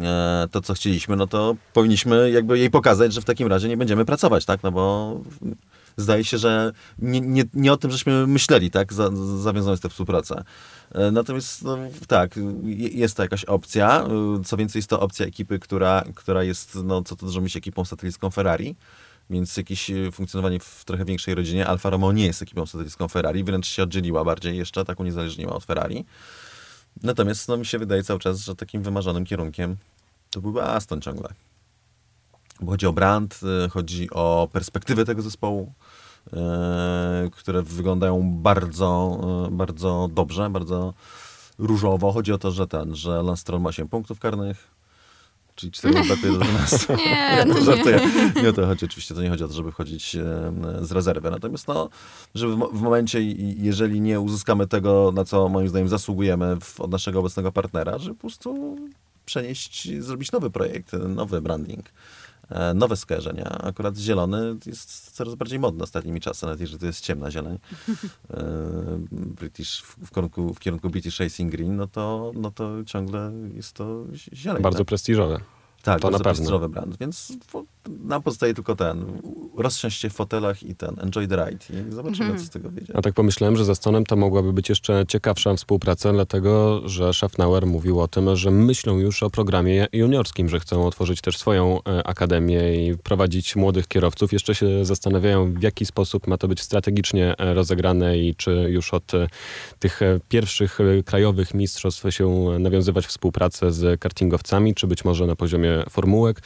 B: e, to, co chcieliśmy, no to powinniśmy jakby jej pokazać, że w takim razie nie będziemy pracować, tak, no bo zdaje się, że nie, nie, nie o tym żeśmy myśleli, tak, za, zawiązując tę współpracę. E, natomiast no, tak, jest to jakaś opcja. E, co więcej, jest to opcja ekipy, która, która jest, no, co to dużo mieć ekipą satelicką Ferrari. Więc jakieś e, funkcjonowanie w trochę większej rodzinie. Alfa Romeo nie jest ekipą satelicką Ferrari, wręcz się oddzieliła bardziej jeszcze, tak uniezależniła od Ferrari. Natomiast no, mi się wydaje cały czas, że takim wymarzonym kierunkiem to byłby Aston ciągle. Bo chodzi o brand, y, chodzi o perspektywy tego zespołu, y, które wyglądają bardzo, y, bardzo dobrze, bardzo różowo. Chodzi o to, że ten, że Lance Stroll ma 8 punktów karnych, czyli 4 brakuje do 12.
C: Nie, no nie.
B: żartuję. Nie o to chodzi, oczywiście to nie chodzi o to, żeby wchodzić z rezerwy. Natomiast no, żeby w, mo- w momencie, jeżeli nie uzyskamy tego, na co moim zdaniem zasługujemy od naszego obecnego partnera, że po prostu przenieść, zrobić nowy projekt, nowy branding. E, Nowe skojarzenia. Akurat zielony jest coraz bardziej modny ostatnimi czasy, nawet jeżeli to jest ciemna zieleń. E, British w, kierunku, w kierunku British Racing Green, no to, no to ciągle jest to zieleń.
A: Bardzo
B: tak?
A: prestiżowe.
B: Tak,
A: To na
B: bardzo
A: pewno.
B: prestiżowy brand, więc nam pozostaje tylko ten, rozsiąść się w fotelach i ten, enjoy the ride i zobaczymy,
C: Mhm.
B: co z tego wyjdzie.
A: A tak pomyślałem, że za Stonem to mogłaby być jeszcze ciekawsza współpraca, dlatego że Schaffnauer mówił o tym, że myślą już o programie juniorskim, że chcą otworzyć też swoją e, akademię i prowadzić młodych kierowców. Jeszcze się zastanawiają, w jaki sposób ma to być strategicznie e, rozegrane i czy już od e, tych pierwszych krajowych mistrzostw się nawiązywać współpracę z kartingowcami, czy być może na poziomie formułek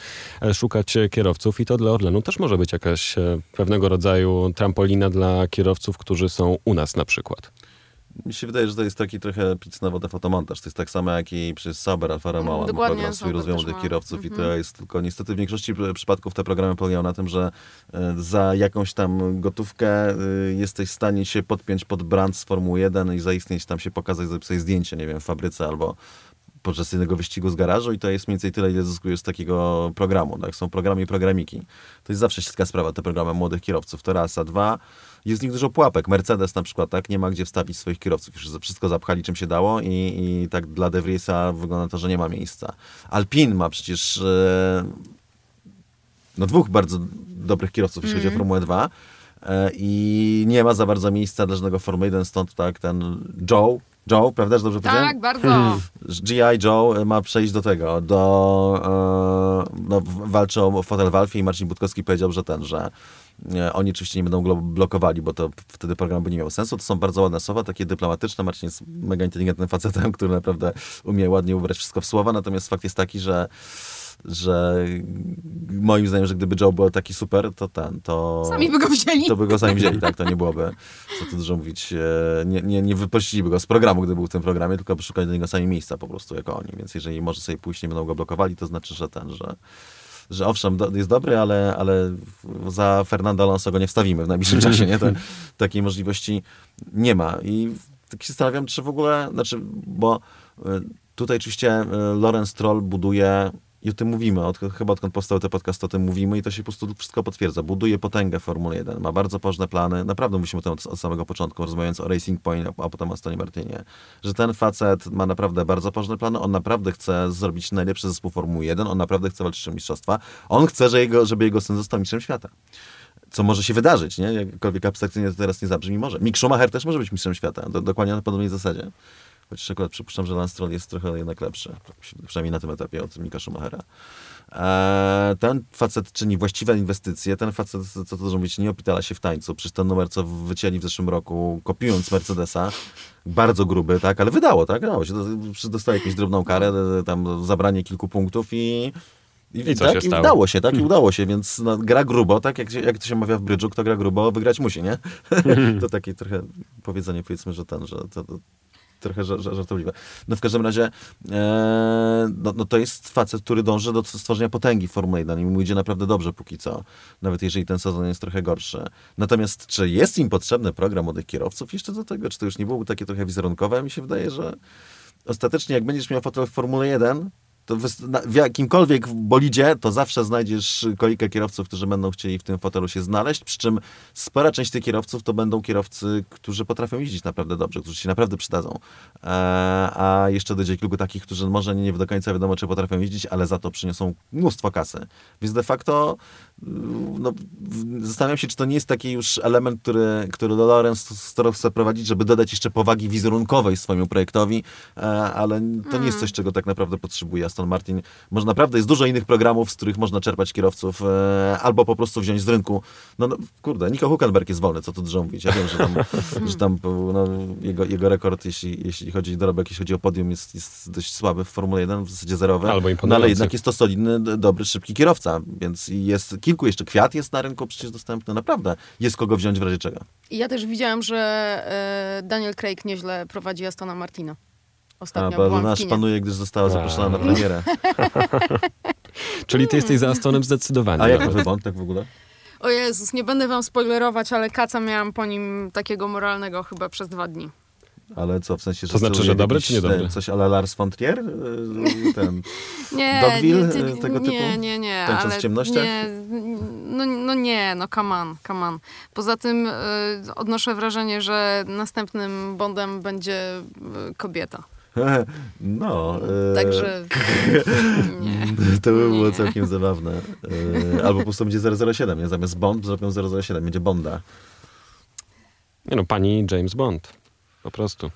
A: szukać e, kierowców. I to dla Orlenu też może być jakaś e, pewnego rodzaju trampolina dla kierowców, którzy są u nas na przykład.
B: Mi się wydaje, że to jest taki trochę pic na wodę fotomontaż. To jest tak samo jak i przez Sauber Alfa Romeo
C: Mm,
B: ma
C: dokładnie,
B: program swój
C: też
B: tych kierowców i to
C: Mhm.
B: jest tylko niestety w większości pr- przypadków te programy polegają na tym, że e, za jakąś tam gotówkę e, jesteś w stanie się podpiąć pod brand z Formuły 1 i zaistnieć tam się pokazać, zrobić sobie zdjęcie, nie wiem, w fabryce albo podczas jednego wyścigu z garażu i to jest mniej więcej tyle, ile zyskujesz z takiego programu. Tak? Są programy i programiki. To jest zawsze śliska sprawa, te programy młodych kierowców. To raz, a dwa, jest w nich dużo pułapek. Mercedes na przykład, tak, nie ma gdzie wstawić swoich kierowców. Już wszystko zapchali czym się dało i, i tak dla De Vriesa wygląda to, że nie ma miejsca. Alpine ma przecież e, no dwóch bardzo dobrych kierowców, jeśli chodzi o Formułę 2 e, i nie ma za bardzo miejsca dla żadnego Formuły 1, stąd tak ten Joe, Joe, prawda, że dobrze powiedziałem?
C: Tak, bardzo.
B: G.I. Joe ma przejść do tego, do, e, no, walczy o fotel w Alfie i Marcin Budkowski powiedział, że ten, że e, oni oczywiście nie będą go blokowali, bo to wtedy program by nie miał sensu. To są bardzo ładne słowa, takie dyplomatyczne. Marcin jest mega inteligentnym facetem, który naprawdę umie ładnie ubrać wszystko w słowa, natomiast fakt jest taki, że że moim zdaniem, że gdyby Joe był taki super, to ten, to...
C: Sami by go wzięli.
B: To by go sami wzięli, tak? To nie byłoby, co tu dużo mówić, e, nie, nie, nie wypuściliby go z programu, gdyby był w tym programie, tylko by szukali do niego sami miejsca po prostu, jako oni. Więc jeżeli może sobie pójść, nie będą go blokowali, to znaczy, że ten, że, że owszem, do, jest dobry, ale, ale za Fernando Alonso go nie wstawimy w najbliższym czasie, nie? Takiej możliwości nie ma. I tak się zastanawiam, czy w ogóle, znaczy, bo e, tutaj oczywiście e, Lorenz Troll buduje i o tym mówimy, od, chyba odkąd powstał ten podcast, o tym mówimy i to się po prostu wszystko potwierdza. Buduje potęgę Formuły 1, ma bardzo poważne plany. Naprawdę mówimy o tym od, od samego początku, rozmawiając o Racing Point, a, a potem o Astonie Martinie. Że ten facet ma naprawdę bardzo poważne plany, on naprawdę chce zrobić najlepszy zespół Formuły 1, on naprawdę chce walczyć o mistrzostwa. On chce, że jego, żeby jego syn został mistrzem świata. Co może się wydarzyć, nie? Jakkolwiek abstrakcyjnie to teraz nie zabrzmi, może. Mick Schumacher też może być mistrzem świata, do, dokładnie na podobnej zasadzie. Chociaż akurat przypuszczam, że Lance Stroll jest trochę jednak lepszy. Przynajmniej na tym etapie od Mika Schumachera. Eee, ten facet czyni właściwe inwestycje. Ten facet, co to dużo mówić, nie opitala się w tańcu. Przecież ten numer, co wycięli w zeszłym roku, kopiując Mercedesa, bardzo gruby, tak? Ale wydało, tak? Dało się. Dostał jakąś drobną karę, tam zabranie kilku punktów i
A: I co
B: tak,
A: się
B: I udało się, tak? I udało się, więc no, gra grubo, tak? Jak, się- jak to się mawia w brydżu, kto gra grubo, wygrać musi, nie? to takie trochę powiedzenie, powiedzmy, że ten, że to, to trochę ża- ża- żartobliwe. No w każdym razie e, no, no to jest facet, który dąży do stworzenia potęgi w Formule 1 i mu idzie naprawdę dobrze póki co, nawet jeżeli ten sezon jest trochę gorszy. Natomiast czy jest im potrzebny program młodych kierowców jeszcze do tego? Czy to już nie byłoby takie trochę wizerunkowe? Mi się wydaje, że ostatecznie jak będziesz miał fotel w Formule 1, to w jakimkolwiek bolidzie, to zawsze znajdziesz kolikę kierowców, którzy będą chcieli w tym fotelu się znaleźć, przy czym spora część tych kierowców to będą kierowcy, którzy potrafią jeździć naprawdę dobrze, którzy się naprawdę przydadzą. E, a jeszcze dojdzie kilku takich, którzy może nie do końca wiadomo, czy potrafią jeździć, ale za to przyniosą mnóstwo kasy. Więc de facto no, zastanawiam się, czy to nie jest taki już element, który, który Lorenz Stroll chce prowadzić, żeby dodać jeszcze powagi wizerunkowej swojemu projektowi, e, ale to nie jest coś, czego tak naprawdę potrzebuje Aston Martin. Może naprawdę jest dużo innych programów, z których można czerpać kierowców, e, albo po prostu wziąć z rynku. No, no kurde, Nico Hulkenberg jest wolny, co tu dużo mówić. Ja wiem, że tam, że tam no, jego, jego rekord, jeśli, jeśli chodzi o dorobek, jeśli chodzi o podium, jest, jest dość słaby w Formule 1, w zasadzie zerowy.
A: Albo
B: no, ale jednak jest to solidny, dobry, szybki kierowca, więc jest kilku jeszcze kwiat jest na rynku przecież dostępny, naprawdę. Jest kogo wziąć w razie czego.
C: I ja też widziałem, że e, Daniel Craig nieźle prowadzi Astona Martina.
B: A,
C: Ostatnio w
B: nasz panuje, gdyż została
A: A.
B: zaproszona na premierę.
A: Czyli ty jesteś za Astonem zdecydowanie.
B: A jak Bond tak w ogóle?
C: O Jezus, nie będę wam spoilerować, ale kaca miałam po nim takiego moralnego chyba przez dwa dni.
B: Ale co, w sensie, że...
A: To znaczy, że
B: jakiś,
A: czy niedobry?
B: ten, Coś ala Lars von Trier? Yy, Ten...
C: Nie,
B: Dogville,
C: nie,
B: e,
C: nie,
B: tego typu?
C: Nie, nie, nie.
B: Tańcząc
C: ale
B: w ciemnościach?
C: Nie, no, no nie, no come on, come on. Poza tym y, odnoszę wrażenie, że następnym Bondem będzie y, kobieta.
B: No. e,
C: Także nie.
B: To by było
C: Nie.
B: całkiem zabawne. E, Albo po prostu będzie 007, nie? Zamiast Bond zrobią 007, będzie Bonda.
A: Nie no, pani James Bond. Po prostu.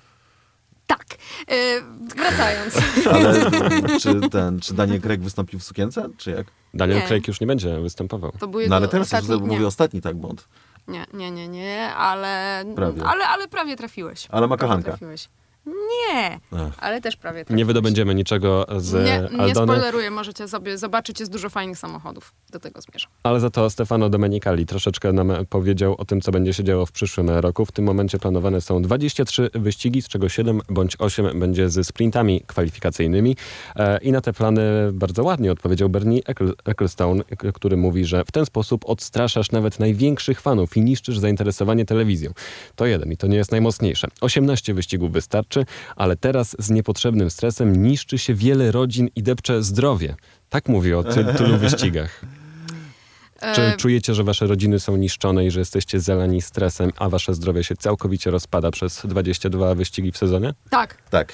C: Tak, y, wracając.
B: Ale czy ten, czy Daniel Craig wystąpił w sukience, czy jak?
A: Daniel
C: Nie.
A: Craig już nie będzie występował.
C: To był
B: No ale teraz już
C: ostatni,
B: mówię
C: nie,
B: ostatni tak Bond.
C: nie, nie, nie, nie, ale,
B: Prawie.
C: ale, ale prawie trafiłeś.
B: Ale ma kochanka.
C: trafiłeś. Nie,
B: Ech.
C: ale też prawie trafiłeś.
A: Nie wydobędziemy niczego z
C: Nie, nie
A: Aldony,
C: spoileruję, możecie sobie zobaczyć, jest dużo fajnych samochodów. Do tego zmierzam.
A: ale za to Stefano Domenicali troszeczkę nam powiedział o tym, co będzie się działo w przyszłym roku. W tym momencie planowane są 23 wyścigi, z czego 7 bądź 8 będzie ze sprintami kwalifikacyjnymi. E, I na te plany bardzo ładnie odpowiedział Bernie Eccl- Ecclestone, który mówi, że w ten sposób odstraszasz nawet największych fanów i niszczysz zainteresowanie telewizją. To jeden i to nie jest najmocniejsze. 18 wyścigów wystarczy, ale teraz z niepotrzebnym stresem niszczy się wiele rodzin i depcze zdrowie. Tak mówi o ty- tylu wyścigach. Czy
C: E,
A: czujecie, że wasze rodziny są niszczone i że jesteście zalani stresem, a wasze zdrowie się całkowicie rozpada przez 22 wyścigi w sezonie?
C: tak,
B: Tak,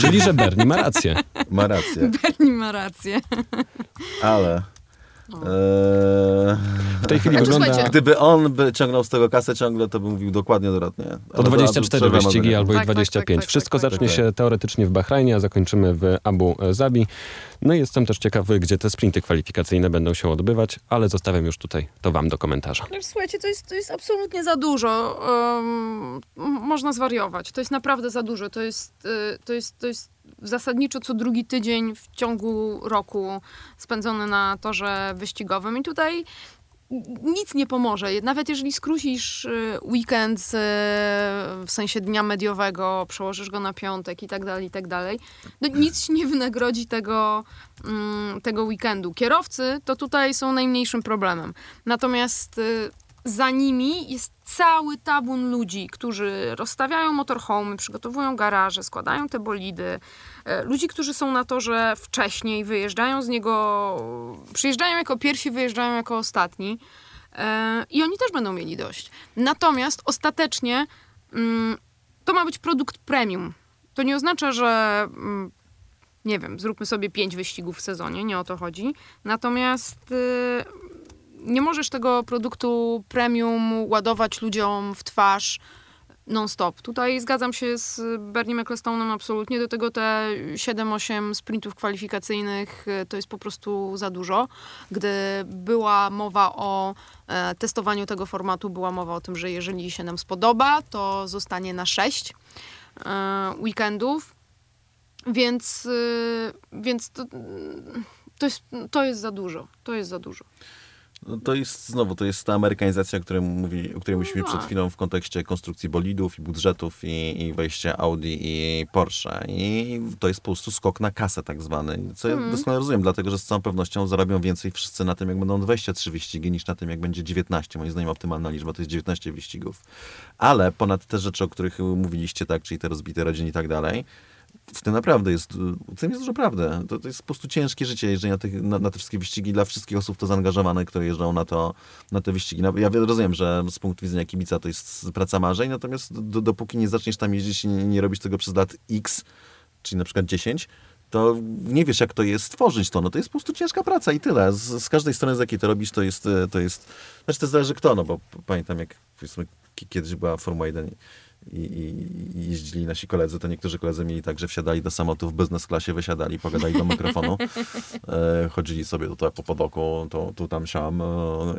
A: Czyli, że Bernie ma rację.
B: ma rację.
C: Bernie ma rację.
B: Ale...
C: No.
B: E,
A: W tej chwili wygląda...
B: Gdyby on by ciągnął z tego kasę ciągle, to by mówił dokładnie odwrotnie.
A: To 24 wyścigi albo i
C: Tak, tak,
A: 25.
C: tak, tak,
A: Wszystko zacznie
B: tak.
A: się teoretycznie w Bahrajnie, a zakończymy w Abu Zabi. No i jestem też ciekawy, gdzie te sprinty kwalifikacyjne będą się odbywać, ale zostawiam już tutaj to wam do komentarza.
C: No, Słuchajcie, to jest, to jest absolutnie za dużo. Um, można zwariować. To jest naprawdę za dużo. To jest, y, to jest, to jest zasadniczo co drugi tydzień w ciągu roku spędzony na torze wyścigowym. I tutaj nic nie pomoże. Nawet jeżeli skrócisz y, weekend y, w sensie dnia mediowego, przełożysz go na piątek i tak dalej, i tak dalej, no nic nie wynagrodzi tego, mm, tego weekendu. Kierowcy to tutaj są najmniejszym problemem. Natomiast y, za nimi jest cały tabun ludzi, którzy rozstawiają motorhomy, przygotowują garaże, składają te bolidy. E, Ludzi, którzy są na torze wcześniej, wyjeżdżają z niego, przyjeżdżają jako pierwsi, wyjeżdżają jako ostatni. E, I oni też będą mieli dość. Natomiast ostatecznie mm, to ma być produkt premium. To nie oznacza, że mm, nie wiem, zróbmy sobie pięć wyścigów w sezonie, nie o to chodzi. Natomiast y, nie możesz tego produktu premium ładować ludziom w twarz non-stop. Tutaj zgadzam się z Bernie Ecclestone'em absolutnie. Do tego te 7-8 sprintów kwalifikacyjnych y, to jest po prostu za dużo. Gdy była mowa o e, testowaniu tego formatu, była mowa o tym, że jeżeli się nam spodoba, to zostanie na 6 e, weekendów. Więc, więc to, to, jest, to jest za dużo. To jest za dużo.
B: No to jest znowu, to jest ta amerykanizacja, o której, mówi, o której mówiliśmy
C: No.
B: przed chwilą w kontekście konstrukcji bolidów i budżetów i, i wejścia Audi i Porsche. I to jest po prostu skok na kasę tak zwany. Co
C: Mhm.
B: ja doskonale rozumiem, dlatego że z całą pewnością zarobią więcej wszyscy na tym, jak będą 23 wyścigi, niż na tym, jak będzie 19. Moim zdaniem optymalna liczba to jest 19 wyścigów. Ale ponad te rzeczy, o których mówiliście, tak, czyli te rozbite rodziny i tak dalej, w tym naprawdę jest, w tym jest dużo prawdy. To, to jest po prostu ciężkie życie jeżdżenie na, tych, na, na te wszystkie wyścigi dla wszystkich osób to zaangażowanych, które jeżdżą na, to, na te wyścigi. No, ja rozumiem, że z punktu widzenia kibica to jest praca marzeń, natomiast do, dopóki nie zaczniesz tam jeździć i nie, nie robisz tego przez lat x, czyli na przykład 10, to nie wiesz, jak to jest tworzyć to. No to jest po prostu ciężka praca i tyle. Z, z każdej strony, z jakiej to robisz, to jest, to jest... Znaczy, to zależy kto, no bo pamiętam, jak powiedzmy, ki- kiedyś była Formuła 1 i, i, jeździli nasi koledzy, to niektórzy koledzy mieli tak, że wsiadali do samochodu w biznes klasie, wysiadali, pogadali do mikrofonu, e, chodzili sobie tutaj po podoku, to tu tam siam e,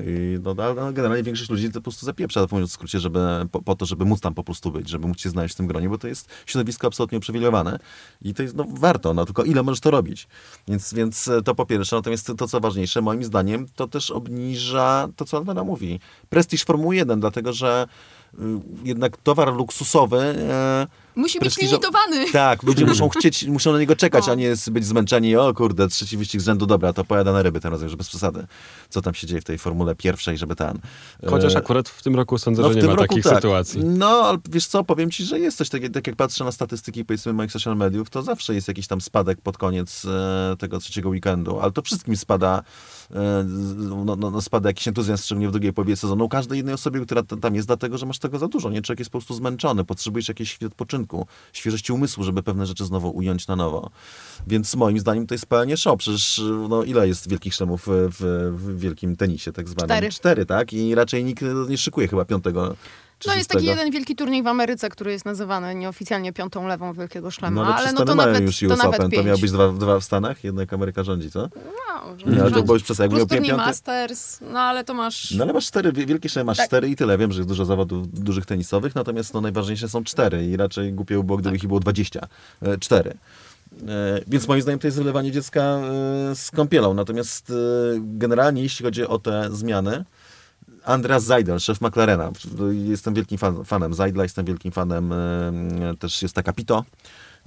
B: i no, ale no, generalnie większość ludzi to po prostu zapieprza, mówiąc w skrócie, żeby, po, po to, żeby móc tam po prostu być, żeby móc się znaleźć w tym gronie, bo to jest środowisko absolutnie uprzywilejowane i to jest, no warto, no tylko ile możesz to robić. Więc, więc to po pierwsze, natomiast to, co ważniejsze, moim zdaniem, to też obniża to, co Aldona mówi. Prestiż Formuły 1, dlatego że jednak towar luksusowy e,
C: Musi być
B: prestiżo-
C: limitowany.
B: Tak, ludzie muszą chcieć, muszą na niego czekać,
C: No.
B: a nie być zmęczeni. O kurde, trzeci wyścig z rzędu, dobra, to pojada na ryby tym razem, że bez przesady. Co tam się dzieje w tej formule pierwszej, żeby ten...
A: Chociaż
B: e,
A: akurat w tym roku sądzę,
B: no,
A: że nie ma takich
B: tak.
A: sytuacji.
B: No, ale wiesz co, powiem ci, że jest coś takiego, tak jak patrzę na statystyki, powiedzmy, moich social mediów, to zawsze jest jakiś tam spadek pod koniec e, tego trzeciego weekendu, ale to wszystkim spada, e, no, no, no, spada jakiś entuzjazm, szczególnie w drugiej połowie sezonu, u każdej jednej osobie, która tam jest, dlatego, że masz tego za dużo, nie? Człowiek jest po prostu zmęczony, potrzebujesz jakiejś chwili odpoczynku, świeżości umysłu, żeby pewne rzeczy znowu ująć na nowo. Więc moim zdaniem to jest pełnie show, przecież no, ile jest wielkich szlemów w, w, w wielkim tenisie, tak zwanym?
C: Cztery.
B: Cztery, tak? I raczej nikt nie szykuje chyba piątego. Czy
C: No jest taki jeden wielki turniej w Ameryce, który jest nazywany nieoficjalnie piątą lewą Wielkiego Szlema,
B: No ale,
C: ale no to
B: mają
C: nawet,
B: już
C: to
B: US
C: nawet
B: Open,
C: pięć.
B: to miał być dwa, dwa w Stanach, jednak Ameryka rządzi, co?
C: No, że-
B: Nie, ale to już przez jak
C: Plus turniej
B: piąty.
C: Masters, no ale to masz...
B: No ale masz cztery, wie- wielkie szlemy masz
C: Tak.
B: cztery i tyle. Wiem, że jest dużo zawodów dużych tenisowych, natomiast no, najważniejsze są cztery i raczej głupie by było, gdyby ich było dwadzieścia. E, Cztery. E, Więc moim zdaniem to jest wylewanie dziecka e, z kąpielą. Natomiast generalnie jeśli chodzi o te zmiany, Andreas Seidel, szef McLarena. Jestem wielkim fan, fanem Seidla, jestem wielkim fanem e, też jest taka Pito,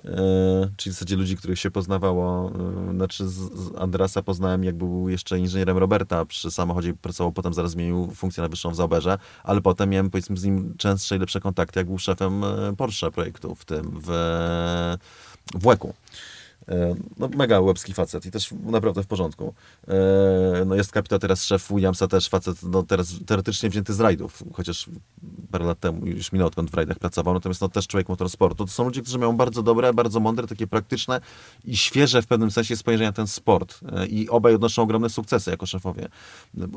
B: e, czyli w zasadzie ludzi, których się poznawało. e, Znaczy z, z Andrasa poznałem, jak był jeszcze inżynierem Roberta przy samochodzie, pracował, potem zaraz zmienił funkcję na wyższą w Zauberze, ale potem miałem powiedzmy z nim częstsze i lepsze kontakty, jak był szefem Porsche projektu w tym, w, w Łeku. E, No, mega łebski facet i też naprawdę w porządku. E, No jest kapita teraz szef Williamsa, też facet, no teraz teoretycznie wzięty z rajdów, chociaż parę lat temu już minęło, odkąd w rajdach pracował, natomiast no też człowiek motorsportu. To są ludzie, którzy mają bardzo dobre, bardzo mądre, takie praktyczne i świeże w pewnym sensie spojrzenie na ten sport. E, I obaj odnoszą ogromne sukcesy jako szefowie.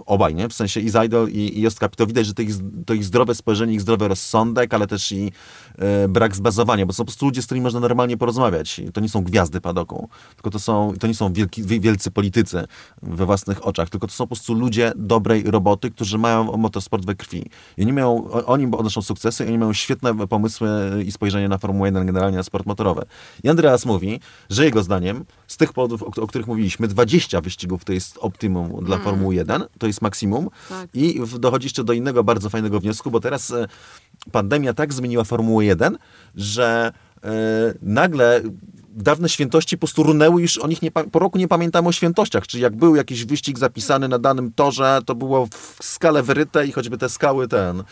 B: Obaj, nie? W sensie i Zajdel i, i Jost Capito. Widać, że to ich, to ich zdrowe spojrzenie, ich zdrowy rozsądek, ale też i e, brak zbazowania, bo są po prostu ludzie, z którymi można normalnie porozmawiać. To nie są gwiazdy padoku, tylko to, są, to nie są wielki, wi- wielcy politycy we własnych oczach, tylko to są po prostu ludzie dobrej roboty, którzy mają motorsport we krwi. I oni, mają, oni odnoszą sukcesy i oni mają świetne pomysły i spojrzenie na Formułę 1, generalnie na sport motorowy. I Andreas mówi, że jego zdaniem, z tych powodów, o, o których mówiliśmy, 20 wyścigów to jest optimum dla Formuły 1, to jest maksimum.
C: Tak.
B: I dochodzi jeszcze do innego bardzo fajnego wniosku, bo teraz e, pandemia tak zmieniła Formułę 1, że e, nagle dawne świętości po prostu runęły, już o nich nie, po roku nie pamiętamy o świętościach, czyli jak był jakiś wyścig zapisany na danym torze, to było w skale wyryte i choćby te skały ten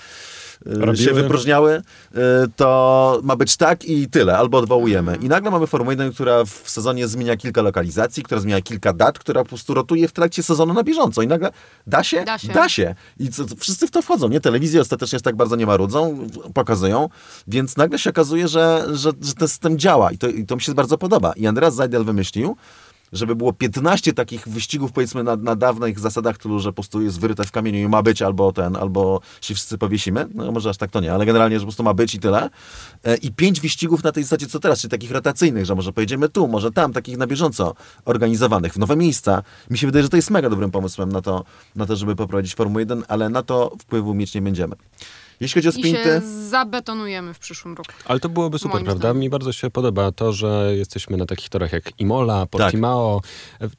A: Robiły.
B: się wypróżniały, e, to ma być tak i tyle, albo odwołujemy. I nagle mamy Formułę 1, która w sezonie zmienia kilka lokalizacji, która zmienia kilka dat, która po prostu rotuje w trakcie sezonu na bieżąco. I nagle da się?
C: Da się.
B: Da się. I co, wszyscy w to wchodzą, nie? Telewizje ostatecznie tak bardzo nie marudzą, pokazują, więc nagle się okazuje, że, że, że ten system działa i to, i to mi się bardzo podoba. I Andreas Zajdel wymyślił, żeby było 15 takich wyścigów, powiedzmy, na, na dawnych zasadach, tylu, że po prostu jest wyryte w kamieniu i ma być albo ten, albo się wszyscy powiesimy. No może aż tak to nie, ale generalnie, że po prostu ma być i tyle. E, I pięć wyścigów na tej zasadzie, co teraz, czyli takich rotacyjnych, że może pojedziemy tu, może tam, takich na bieżąco organizowanych, w nowe miejsca. Mi się wydaje, że to jest mega dobrym pomysłem na to, na to żeby poprowadzić Formułę 1, ale na to wpływu mieć nie będziemy. Jeśli chodzi o
C: się zabetonujemy w przyszłym roku.
A: Ale to byłoby super,
C: Moim
A: prawda?
C: zdaniem.
A: Mi bardzo się podoba to, że jesteśmy na takich torach jak Imola, Portimao.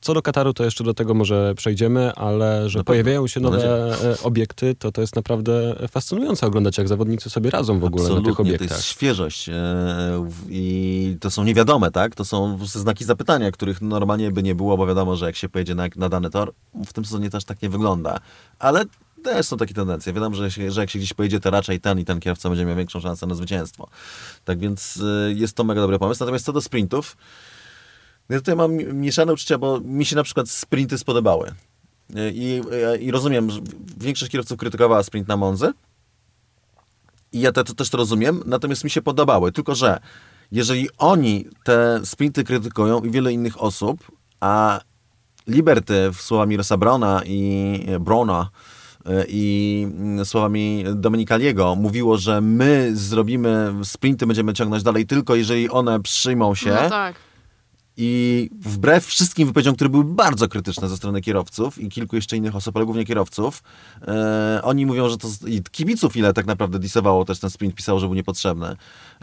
A: Co do Kataru, to jeszcze do tego może przejdziemy, ale że
B: pewno.
A: pojawiają się nowe e, obiekty, to to jest naprawdę fascynujące oglądać, jak zawodnicy sobie radzą w ogóle na tych
B: Absolutnie, to
A: obiektach.
B: jest świeżość e, i to są niewiadome, tak? To są znaki zapytania, których normalnie by nie było, bo wiadomo, że jak się pojedzie na, na dany tor, w tym sezonie też tak nie wygląda. Ale też są takie tendencje. Wiadomo, że, się, że jak się gdzieś pojedzie, to raczej ten i ten kierowca będzie miał większą szansę na zwycięstwo. Tak więc e, jest to mega dobry pomysł. Natomiast co do sprintów, ja tutaj mam mieszane uczucia, bo mi się na przykład sprinty spodobały. E, I, i rozumiem, że większość kierowców krytykowała sprint na Monzy, i ja to też to rozumiem, natomiast mi się podobały. Tylko, że jeżeli oni te sprinty krytykują i wiele innych osób, a Liberty w słowami Rosa Brona i Brona i mm, słowami Dominika Liego mówiło, że my zrobimy sprinty, będziemy ciągnąć dalej tylko jeżeli one przyjmą się.
C: No tak.
B: I wbrew wszystkim wypowiedziom, które były bardzo krytyczne ze strony kierowców i kilku jeszcze innych osób, ale głównie kierowców, e, oni mówią, że to i kibiców ile tak naprawdę disowało też ten sprint, pisało, że był niepotrzebny.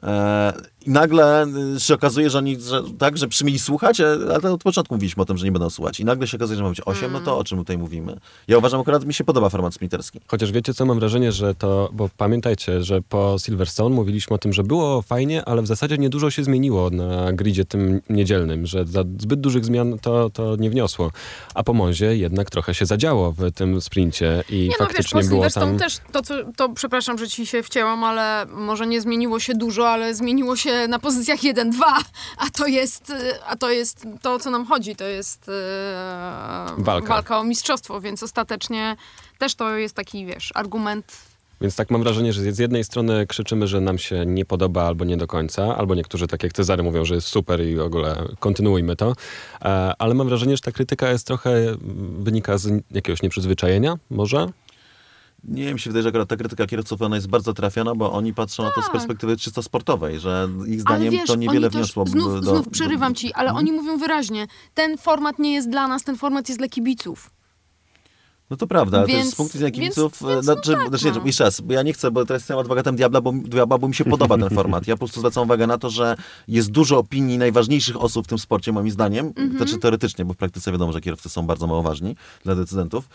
B: E, I nagle y, się okazuje, że oni, że, tak, że przymieli słuchać, e, ale od początku mówiliśmy o tym, że nie będą słuchać. I nagle się okazuje, że ma być 8, no to o czym tutaj mówimy? Ja uważam, akurat mi się podoba format sprinterski.
A: Chociaż wiecie co, mam wrażenie, że to, bo pamiętajcie, że po Silverstone mówiliśmy o tym, że było fajnie, ale w zasadzie niedużo się zmieniło na gridzie tym niedzielnym, że za zbyt dużych zmian to, to nie wniosło. A po Monzie jednak trochę się zadziało w tym sprincie i
C: Nie no wiesz,
A: faktycznie
C: po
A: było
C: Silverstone
A: tam...
C: też, to, co, to przepraszam, że ci się wcięłam, ale może nie zmieniło się dużo, ale zmieniło się na pozycjach 1-2, a to jest, y, a to jest to, o co nam chodzi, to jest e,
A: Walka.
C: walka o mistrzostwo, więc ostatecznie też to jest taki, wiesz, argument
A: Więc tak mam wrażenie, że z jednej strony krzyczymy, że nam się nie podoba albo nie do końca, albo niektórzy, tak jak Cezary, mówią, że jest super i w ogóle kontynuujmy to. E, Ale mam wrażenie, że ta krytyka jest trochę, wynika z jakiegoś nieprzyzwyczajenia, może?
B: Nie wiem, się wydaje, że akurat ta krytyka kierowców ona jest bardzo trafiona, bo oni patrzą na to z
C: Tak.
B: perspektywy czysto sportowej, że ich zdaniem
C: wiesz,
B: to niewiele wniosło
C: znów,
B: do,
C: znów przerywam ci, ale oni mówią wyraźnie, ten format nie jest dla nas, ten format jest dla kibiców.
B: No to prawda, ale
C: Więc-
B: też z punktu widzenia
C: więc-
B: kibiców,
C: więc no
B: znaczy,
C: tak,
B: znaczy,
C: no.
B: jeszcze raz, bo ja nie chcę, bo teraz jestem adwokatem diabla, bo, diabła, bo mi się podoba ten format. Ja po prostu zwracam uwagę na to, że jest dużo opinii najważniejszych osób w tym sporcie, moim zdaniem,
C: Mhm.
B: znaczy teoretycznie, bo w praktyce wiadomo, że kierowcy są bardzo mało ważni dla decydentów,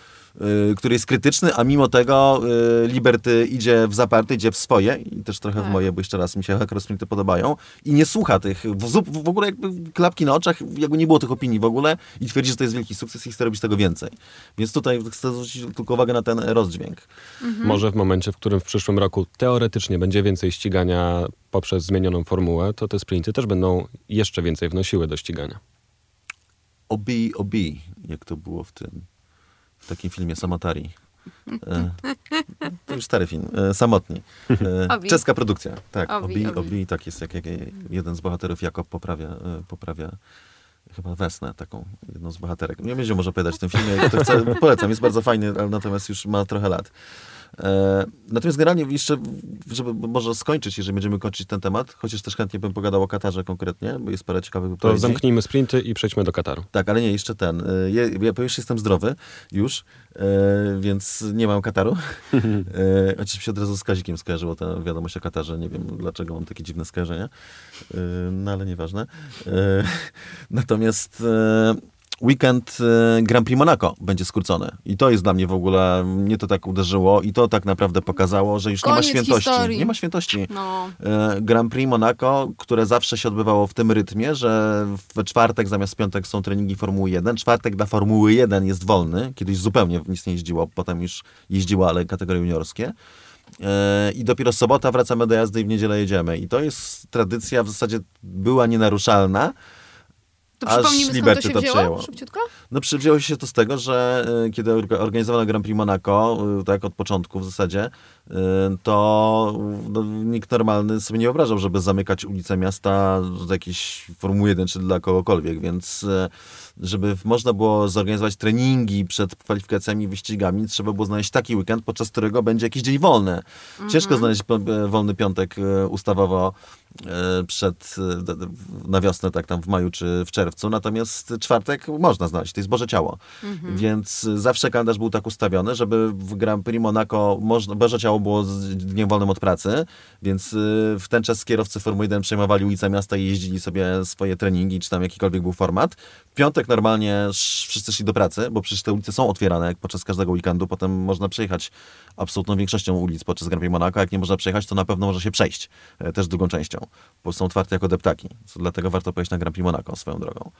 B: który jest krytyczny, a mimo tego yy, Liberty idzie w zaparte, idzie w swoje i też trochę w
C: Tak.
B: moje, bo jeszcze raz mi się akurat sprinty podobają i nie słucha tych, w, w ogóle jakby klapki na oczach, jakby nie było tych opinii w ogóle i twierdzi, że to jest wielki sukces i chce robić tego więcej. Więc tutaj chcę zwrócić tylko uwagę na ten rozdźwięk.
C: Mhm.
A: Może w momencie, w którym w przyszłym roku teoretycznie będzie więcej ścigania poprzez zmienioną formułę, to te sprinty też będą jeszcze więcej wnosiły do ścigania.
B: Obi, obi, jak to było w tym, w takim filmie Samotari. E, to już stary film, e, Samotni. E, czeska produkcja, tak.
C: Obi,
B: Obi,
C: obi.
B: obi, tak jest, jak, jak jeden z bohaterów Jakob poprawia, e, poprawia chyba Wesnę, taką jedną z bohaterek. Nie będzie może opowiadać w tym filmie, chcę, polecam, jest bardzo fajny, ale natomiast już ma trochę lat. E, natomiast generalnie jeszcze, żeby może skończyć, jeżeli będziemy kończyć ten temat, chociaż też chętnie bym pogadał o Katarze konkretnie, bo jest parę ciekawych
A: To
B: wypowiedzi.
A: zamknijmy sprinty i przejdźmy do Kataru.
B: Tak, ale nie, jeszcze ten. y, Ja, ja bo już jestem zdrowy, już, y, więc nie mam kataru. Chociaż się od razu z Kazikiem skojarzyło ta wiadomość o Katarze. Nie wiem, dlaczego mam takie dziwne skojarzenia. No, ale nieważne. Natomiast weekend y, Grand Prix Monaco będzie skrócony. I to jest dla mnie w ogóle, mnie to tak uderzyło i to tak naprawdę pokazało, że już nie ma
C: Koniec
B: świętości.
C: historii.
B: Nie ma świętości.
C: No,
B: E, Grand Prix Monaco, które zawsze się odbywało w tym rytmie, że we czwartek zamiast piątek są treningi Formuły 1. Czwartek dla Formuły 1 jest wolny. Kiedyś zupełnie nic nie jeździło, potem już jeździło, ale kategorie juniorskie. E, I dopiero sobota wracamy do jazdy i w niedzielę jedziemy. I to jest tradycja w zasadzie była nienaruszalna.
C: To
B: Aż
C: przypomnijmy skąd to
B: Liberty
C: się
B: to
C: wzięło,
B: przejęło.
C: szybciutko?
B: No przywzięło się to z tego, że y, kiedy orga- organizowano Grand Prix Monaco, y, tak od początku w zasadzie, y, to no, nikt normalny sobie nie wyobrażał, żeby zamykać ulice miasta jakiejś Formuły 1 czy dla kogokolwiek, więc żeby można było zorganizować treningi przed kwalifikacjami i wyścigami, trzeba było znaleźć taki weekend, podczas którego będzie jakiś dzień wolny. Ciężko znaleźć po- e, wolny piątek ustawowo e, przed, e, d- d- na wiosnę, tak tam w maju czy w czerwcu, natomiast czwartek można znaleźć, to jest Boże Ciało. Więc zawsze kalendarz był tak ustawiony, żeby w Grand Prix Monaco można, Boże Ciało było z dniem wolnym od pracy, więc y, w ten czas kierowcy Formuły 1 przejmowali ulice miasta i jeździli sobie swoje treningi, czy tam jakikolwiek był format. W piątek normalnie sz- wszyscy szli do pracy, bo przecież te ulice są otwierane jak podczas każdego weekendu, potem można przejechać absolutną większością ulic podczas Grand Prix Monaco. Jak nie można przejechać, to na pewno może się przejść, e, też drugą częścią, bo są otwarte jako deptaki. Co dlatego warto pojechać na Grand Prix Monaco swoją drogą.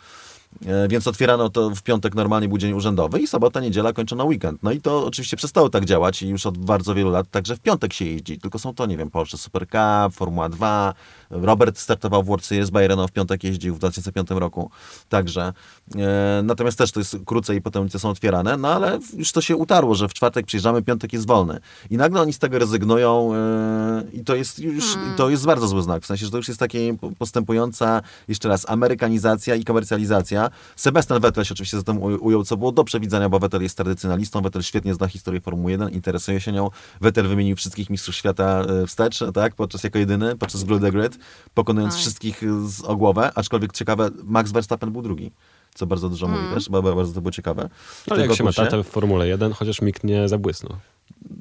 B: E, Więc otwierano to w piątek normalnie był dzień urzędowy i sobota, niedziela kończono weekend. No i to oczywiście przestało tak działać i już od bardzo wielu lat także w piątek się jeździ. Tylko są to, nie wiem, Porsche Super Cup, Formuła 2. Robert startował w World Series Bayreno w piątek jeździł w 2005 roku. Także. E, natomiast też to jest krócej i potem ulice są otwierane, no ale już to się utarło, że w czwartek przyjeżdżamy, piątek jest wolny. I nagle oni z tego rezygnują e, i to jest już,
C: Hmm.
B: to jest bardzo zły znak. W sensie, że to już jest takie postępująca, jeszcze raz, amerykanizacja i komercjalizacja. Sebastian Vettel się oczywiście za tym uj- ujął, co było do przewidzenia, bo Vettel jest tradycjonalistą, Vettel świetnie zna historię Formuły 1, interesuje się nią. Vettel wymienił wszystkich mistrzów świata e, wstecz, tak, podczas jako jedyny, podczas Blue the Grid, pokonując
C: Oj.
B: wszystkich e, z o głowę, aczkolwiek ciekawe, Max Verstappen był drugi. Co bardzo dużo mówi też, bo bardzo to było ciekawe.
A: Ale jak się ma tatę w Formule 1, chociaż nikt nie zabłysnął.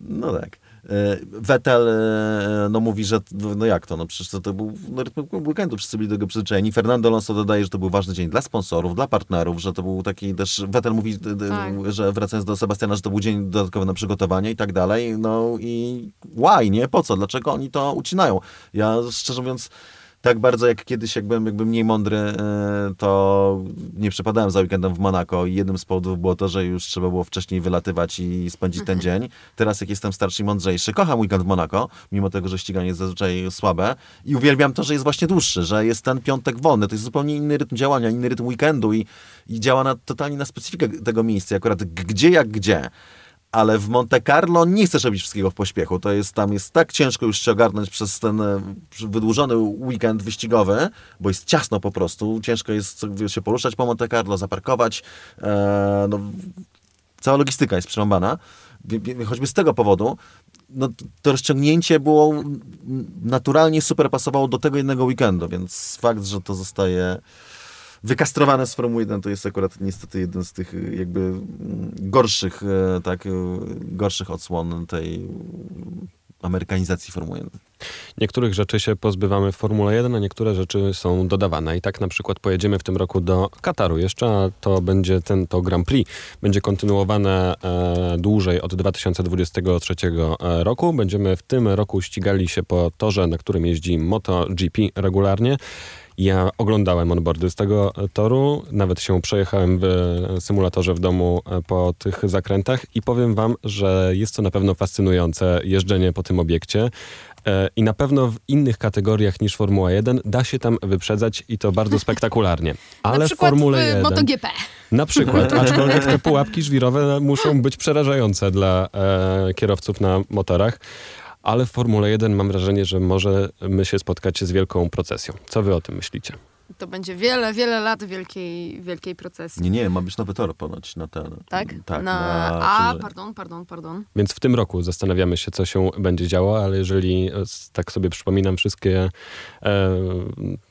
B: No tak. Vettel no mówi, że no jak to, no przecież to, to był no, rytm weekendu, wszyscy byli do tego przyzwyczajeni. Fernando Alonso dodaje, że to był ważny dzień dla sponsorów, dla partnerów, że to był taki też, Vettel mówi, tak. że wracając do Sebastiana, że to był dzień dodatkowy na przygotowanie i tak dalej, no i why, nie? Po co? Dlaczego oni to ucinają? Ja szczerze mówiąc tak bardzo jak kiedyś, jak byłem jakby mniej mądry, e, to nie przepadałem za weekendem w Monako i jednym z powodów było to, że już trzeba było wcześniej wylatywać i spędzić ten mhm. dzień. Teraz jak jestem starszy i mądrzejszy, kocham weekend w Monako, mimo tego, że ściganie jest zazwyczaj słabe i uwielbiam to, że jest właśnie dłuższy, że jest ten piątek wolny. To jest zupełnie inny rytm działania, inny rytm weekendu i, i działa na, totalnie na specyfikę tego miejsca, akurat gdzie jak gdzie ale w Monte Carlo nie chcesz robić wszystkiego w pośpiechu. To jest, tam jest tak ciężko już się ogarnąć przez ten e, wydłużony weekend wyścigowy, bo jest ciasno po prostu. Ciężko jest się poruszać po Monte Carlo, zaparkować. E, no, cała logistyka jest przerąbana. Choćby z tego powodu no, to rozciągnięcie było naturalnie super pasowało do tego jednego weekendu, więc fakt, że to zostaje wykastrowane z Formuły 1 to jest akurat niestety jeden z tych y, jakby mm, gorszych, e, tak, y, gorszych odsłon tej amerykanizacji Formuły 1.
A: Niektórych rzeczy się pozbywamy w Formule 1, a niektóre rzeczy są dodawane. I tak na przykład pojedziemy w tym roku do Kataru jeszcze, a to będzie ten to Grand Prix. Będzie kontynuowane e, dłużej od 2023 e, roku. Będziemy w tym roku ścigali się po torze, na którym jeździ MotoGP regularnie. Ja oglądałem onboardy z tego toru, nawet się przejechałem w symulatorze w domu e, po tych zakrętach i powiem wam, że jest to na pewno fascynujące jeżdżenie po tym obiekcie. E, I na pewno w innych kategoriach niż Formuła 1 da się tam wyprzedzać i to bardzo spektakularnie.
C: Ale na w Formule w 1. MotoGP.
A: Na przykład, aczkolwiek te pułapki żwirowe muszą być przerażające dla e, kierowców na motorach ale w Formule 1 mam wrażenie, że możemy się spotkać z wielką procesją. Co wy o tym myślicie?
C: To będzie wiele, wiele lat wielkiej, wielkiej procesji.
B: Nie, nie, ma być nowy tor ponoć na ten.
C: Tak? tak na... na... A, pardon, pardon, pardon.
A: Więc w tym roku zastanawiamy się, co się będzie działo, ale jeżeli tak sobie przypominam wszystkie e,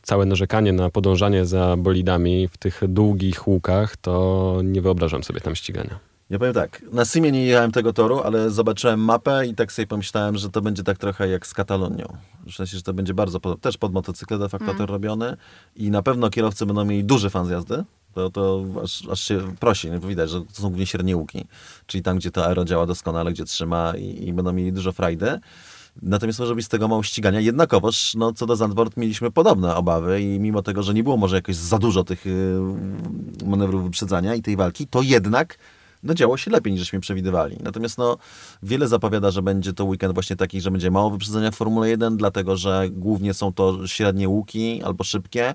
A: całe narzekanie na podążanie za bolidami w tych długich łukach, to nie wyobrażam sobie tam ścigania.
B: Ja powiem tak, na Simie nie jechałem tego toru, ale zobaczyłem mapę i tak sobie pomyślałem, że to będzie tak trochę jak z Katalonią. W sensie, że to będzie bardzo, pod, też pod motocykle de facto mm. tor robiony i na pewno kierowcy będą mieli duży fan z jazdy. To, to aż, aż się prosi, widać, że to są głównie średnie łuki, czyli tam, gdzie to aero działa doskonale, gdzie trzyma i, i będą mieli dużo frajdy. Natomiast może być z tego mało ścigania. Jednakowoż, no, co do Zandvoort mieliśmy podobne obawy i mimo tego, że nie było może jakoś za dużo tych y, manewrów wyprzedzania i tej walki, to jednak no działo się lepiej niż żeśmy przewidywali. Natomiast no, wiele zapowiada, że będzie to weekend właśnie taki, że będzie mało wyprzedzenia w Formule 1, dlatego że głównie są to średnie łuki albo szybkie,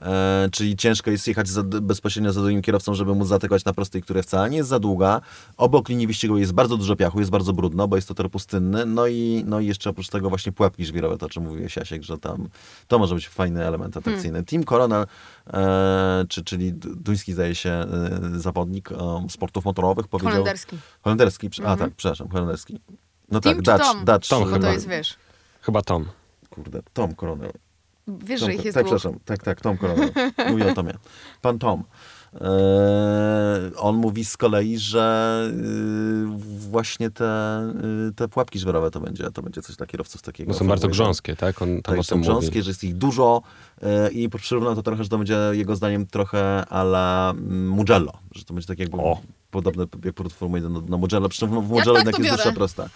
B: E, czyli ciężko jest jechać za, bezpośrednio za drugim kierowcą, żeby móc zatykać na prostej, która wcale nie jest za długa. Obok linii wyścigowej jest bardzo dużo piachu, jest bardzo brudno, bo jest to tor pustynny. No i, no i jeszcze oprócz tego właśnie pułapki żwirowe, to o czym mówiłeś Jasiek, że tam to może być fajny element atrakcyjny. Hmm. Team Coronel, e, czy, czyli duński zdaje się e, zawodnik e, sportów motorowych powiedział...
C: Holenderski.
B: Holenderski, a mhm. tak, przepraszam, holenderski.
C: No Team tak, Dutch, Tom? Dutch. Tom chyba. to jest, wiesz...
A: Chyba Tom.
B: Kurde, Tom Coronel.
C: Wiesz, Tom, że ich jest
B: Tak, dwóch. przepraszam. Tak, tak, Tom Coronel. Mówię o Tomie. Pan Tom. Eee, on mówi z kolei, że yy, właśnie te, yy, te pułapki żwerowe to będzie, to będzie coś dla kierowców takiego.
A: Bo są bardzo grząskie, tak? On
B: tam tak, są grząskie, mówi. że jest ich dużo yy, i przyrównam to trochę, że to będzie jego zdaniem trochę ala mm, Mugello, że to będzie tak jakby o podobne jak Formuły 1 na, na Mugello, przy czym w Mugello
C: tak
B: jednak jest dłuższa prosta.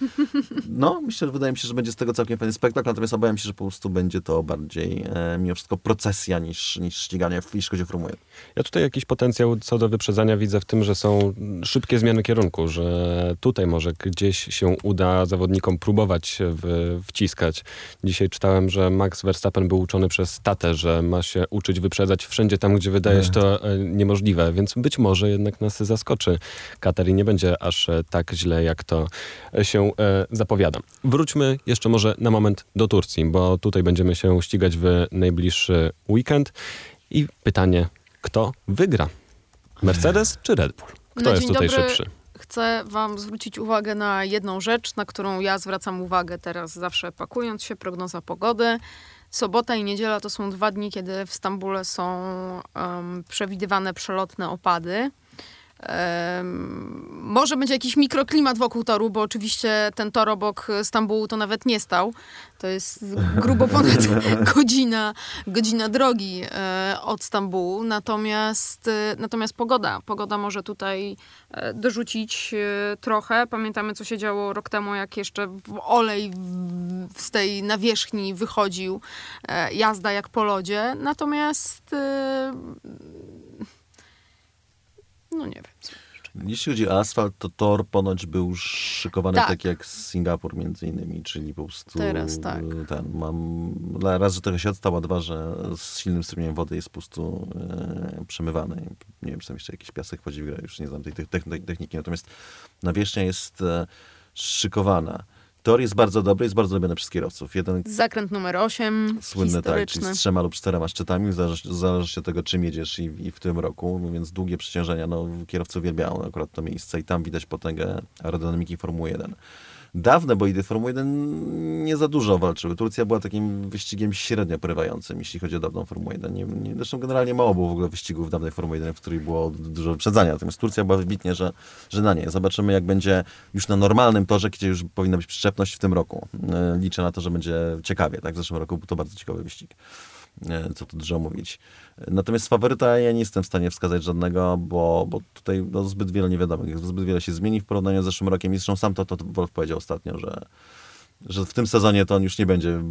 B: No, myślę, że wydaje mi się, że będzie z tego całkiem fajny spektakl, natomiast obawiam się, że po prostu będzie to bardziej e, mimo wszystko procesja niż, niż ściganie, jeśli chodzi o Formułę 1.
A: Ja tutaj jakiś potencjał co do wyprzedzania widzę w tym, że są szybkie zmiany kierunku, że tutaj może gdzieś się uda zawodnikom próbować w, wciskać. Dzisiaj czytałem, że Max Verstappen był uczony przez tatę, że ma się uczyć wyprzedzać wszędzie tam, gdzie wydaje się to e, niemożliwe, więc być może jednak nas zaskoczy Katar i nie będzie aż e, tak źle, jak to się e, zapowiada. Wróćmy jeszcze może na moment do Turcji, bo tutaj będziemy się ścigać w najbliższy weekend i pytanie kto wygra? Mercedes czy Red Bull? Kto jest tutaj dobry. szybszy?
C: Chcę Wam zwrócić uwagę na jedną rzecz, na którą ja zwracam uwagę teraz zawsze pakując się, prognoza pogody. Sobota i niedziela to są dwa dni, kiedy w Stambule są um, przewidywane przelotne opady. Może będzie jakiś mikroklimat wokół toru, bo oczywiście ten tor obok Stambułu to nawet nie stał. To jest grubo ponad godzina, godzina drogi e, od Stambułu. Natomiast, e, natomiast pogoda. Pogoda może tutaj e, dorzucić trochę. Pamiętamy, co się działo rok temu, jak jeszcze olej z tej nawierzchni wychodził. Jazda jak po lodzie. Natomiast no nie wiem.
B: Jeśli chodzi o asfalt, to tor ponoć był szykowany
C: Tak.
B: tak, jak Singapur między innymi, czyli po prostu
C: Teraz tak.
B: ten, mam, dla- raz, że trochę się odstał, a dwa, że z silnym strumieniem wody jest po prostu e, przemywany. Nie wiem, czy tam jeszcze jakiś piasek grę, już nie znam tej te- te- techniki, natomiast nawierzchnia jest e, szykowana. Tor jest bardzo dobry, jest bardzo lubiany przez kierowców. Jeden
C: Zakręt numer 8,
B: Słynny, tak, czyli z trzema lub czterema szczytami, zależy, zależy od tego, czym jedziesz i, i w którym roku, więc długie przeciążenia, no kierowcy uwielbiają akurat to miejsce i tam widać potęgę aerodynamiki Formuły 1. Dawne bolidy Formuły 1 nie za dużo walczyły. Turcja była takim wyścigiem średnio porywającym, jeśli chodzi o dawną Formułę 1. Nie, nie, zresztą generalnie mało było w ogóle wyścigów w dawnej Formuły 1, w której było dużo wyprzedzania. Natomiast Turcja była wybitnie, że, że na nie. Zobaczymy, jak będzie już na normalnym torze, gdzie już powinna być przyczepność w tym roku. E, Liczę na to, że będzie ciekawie. Tak? W zeszłym roku był to bardzo ciekawy wyścig. E, Co tu dużo mówić. Natomiast faworyta ja nie jestem w stanie wskazać żadnego, bo, bo tutaj no, zbyt wiele niewiadomych. Zbyt wiele się zmieni w porównaniu z zeszłym rokiem. I Zresztą sam to, to Wolf powiedział ostatnio, że, że w tym sezonie to on już nie będzie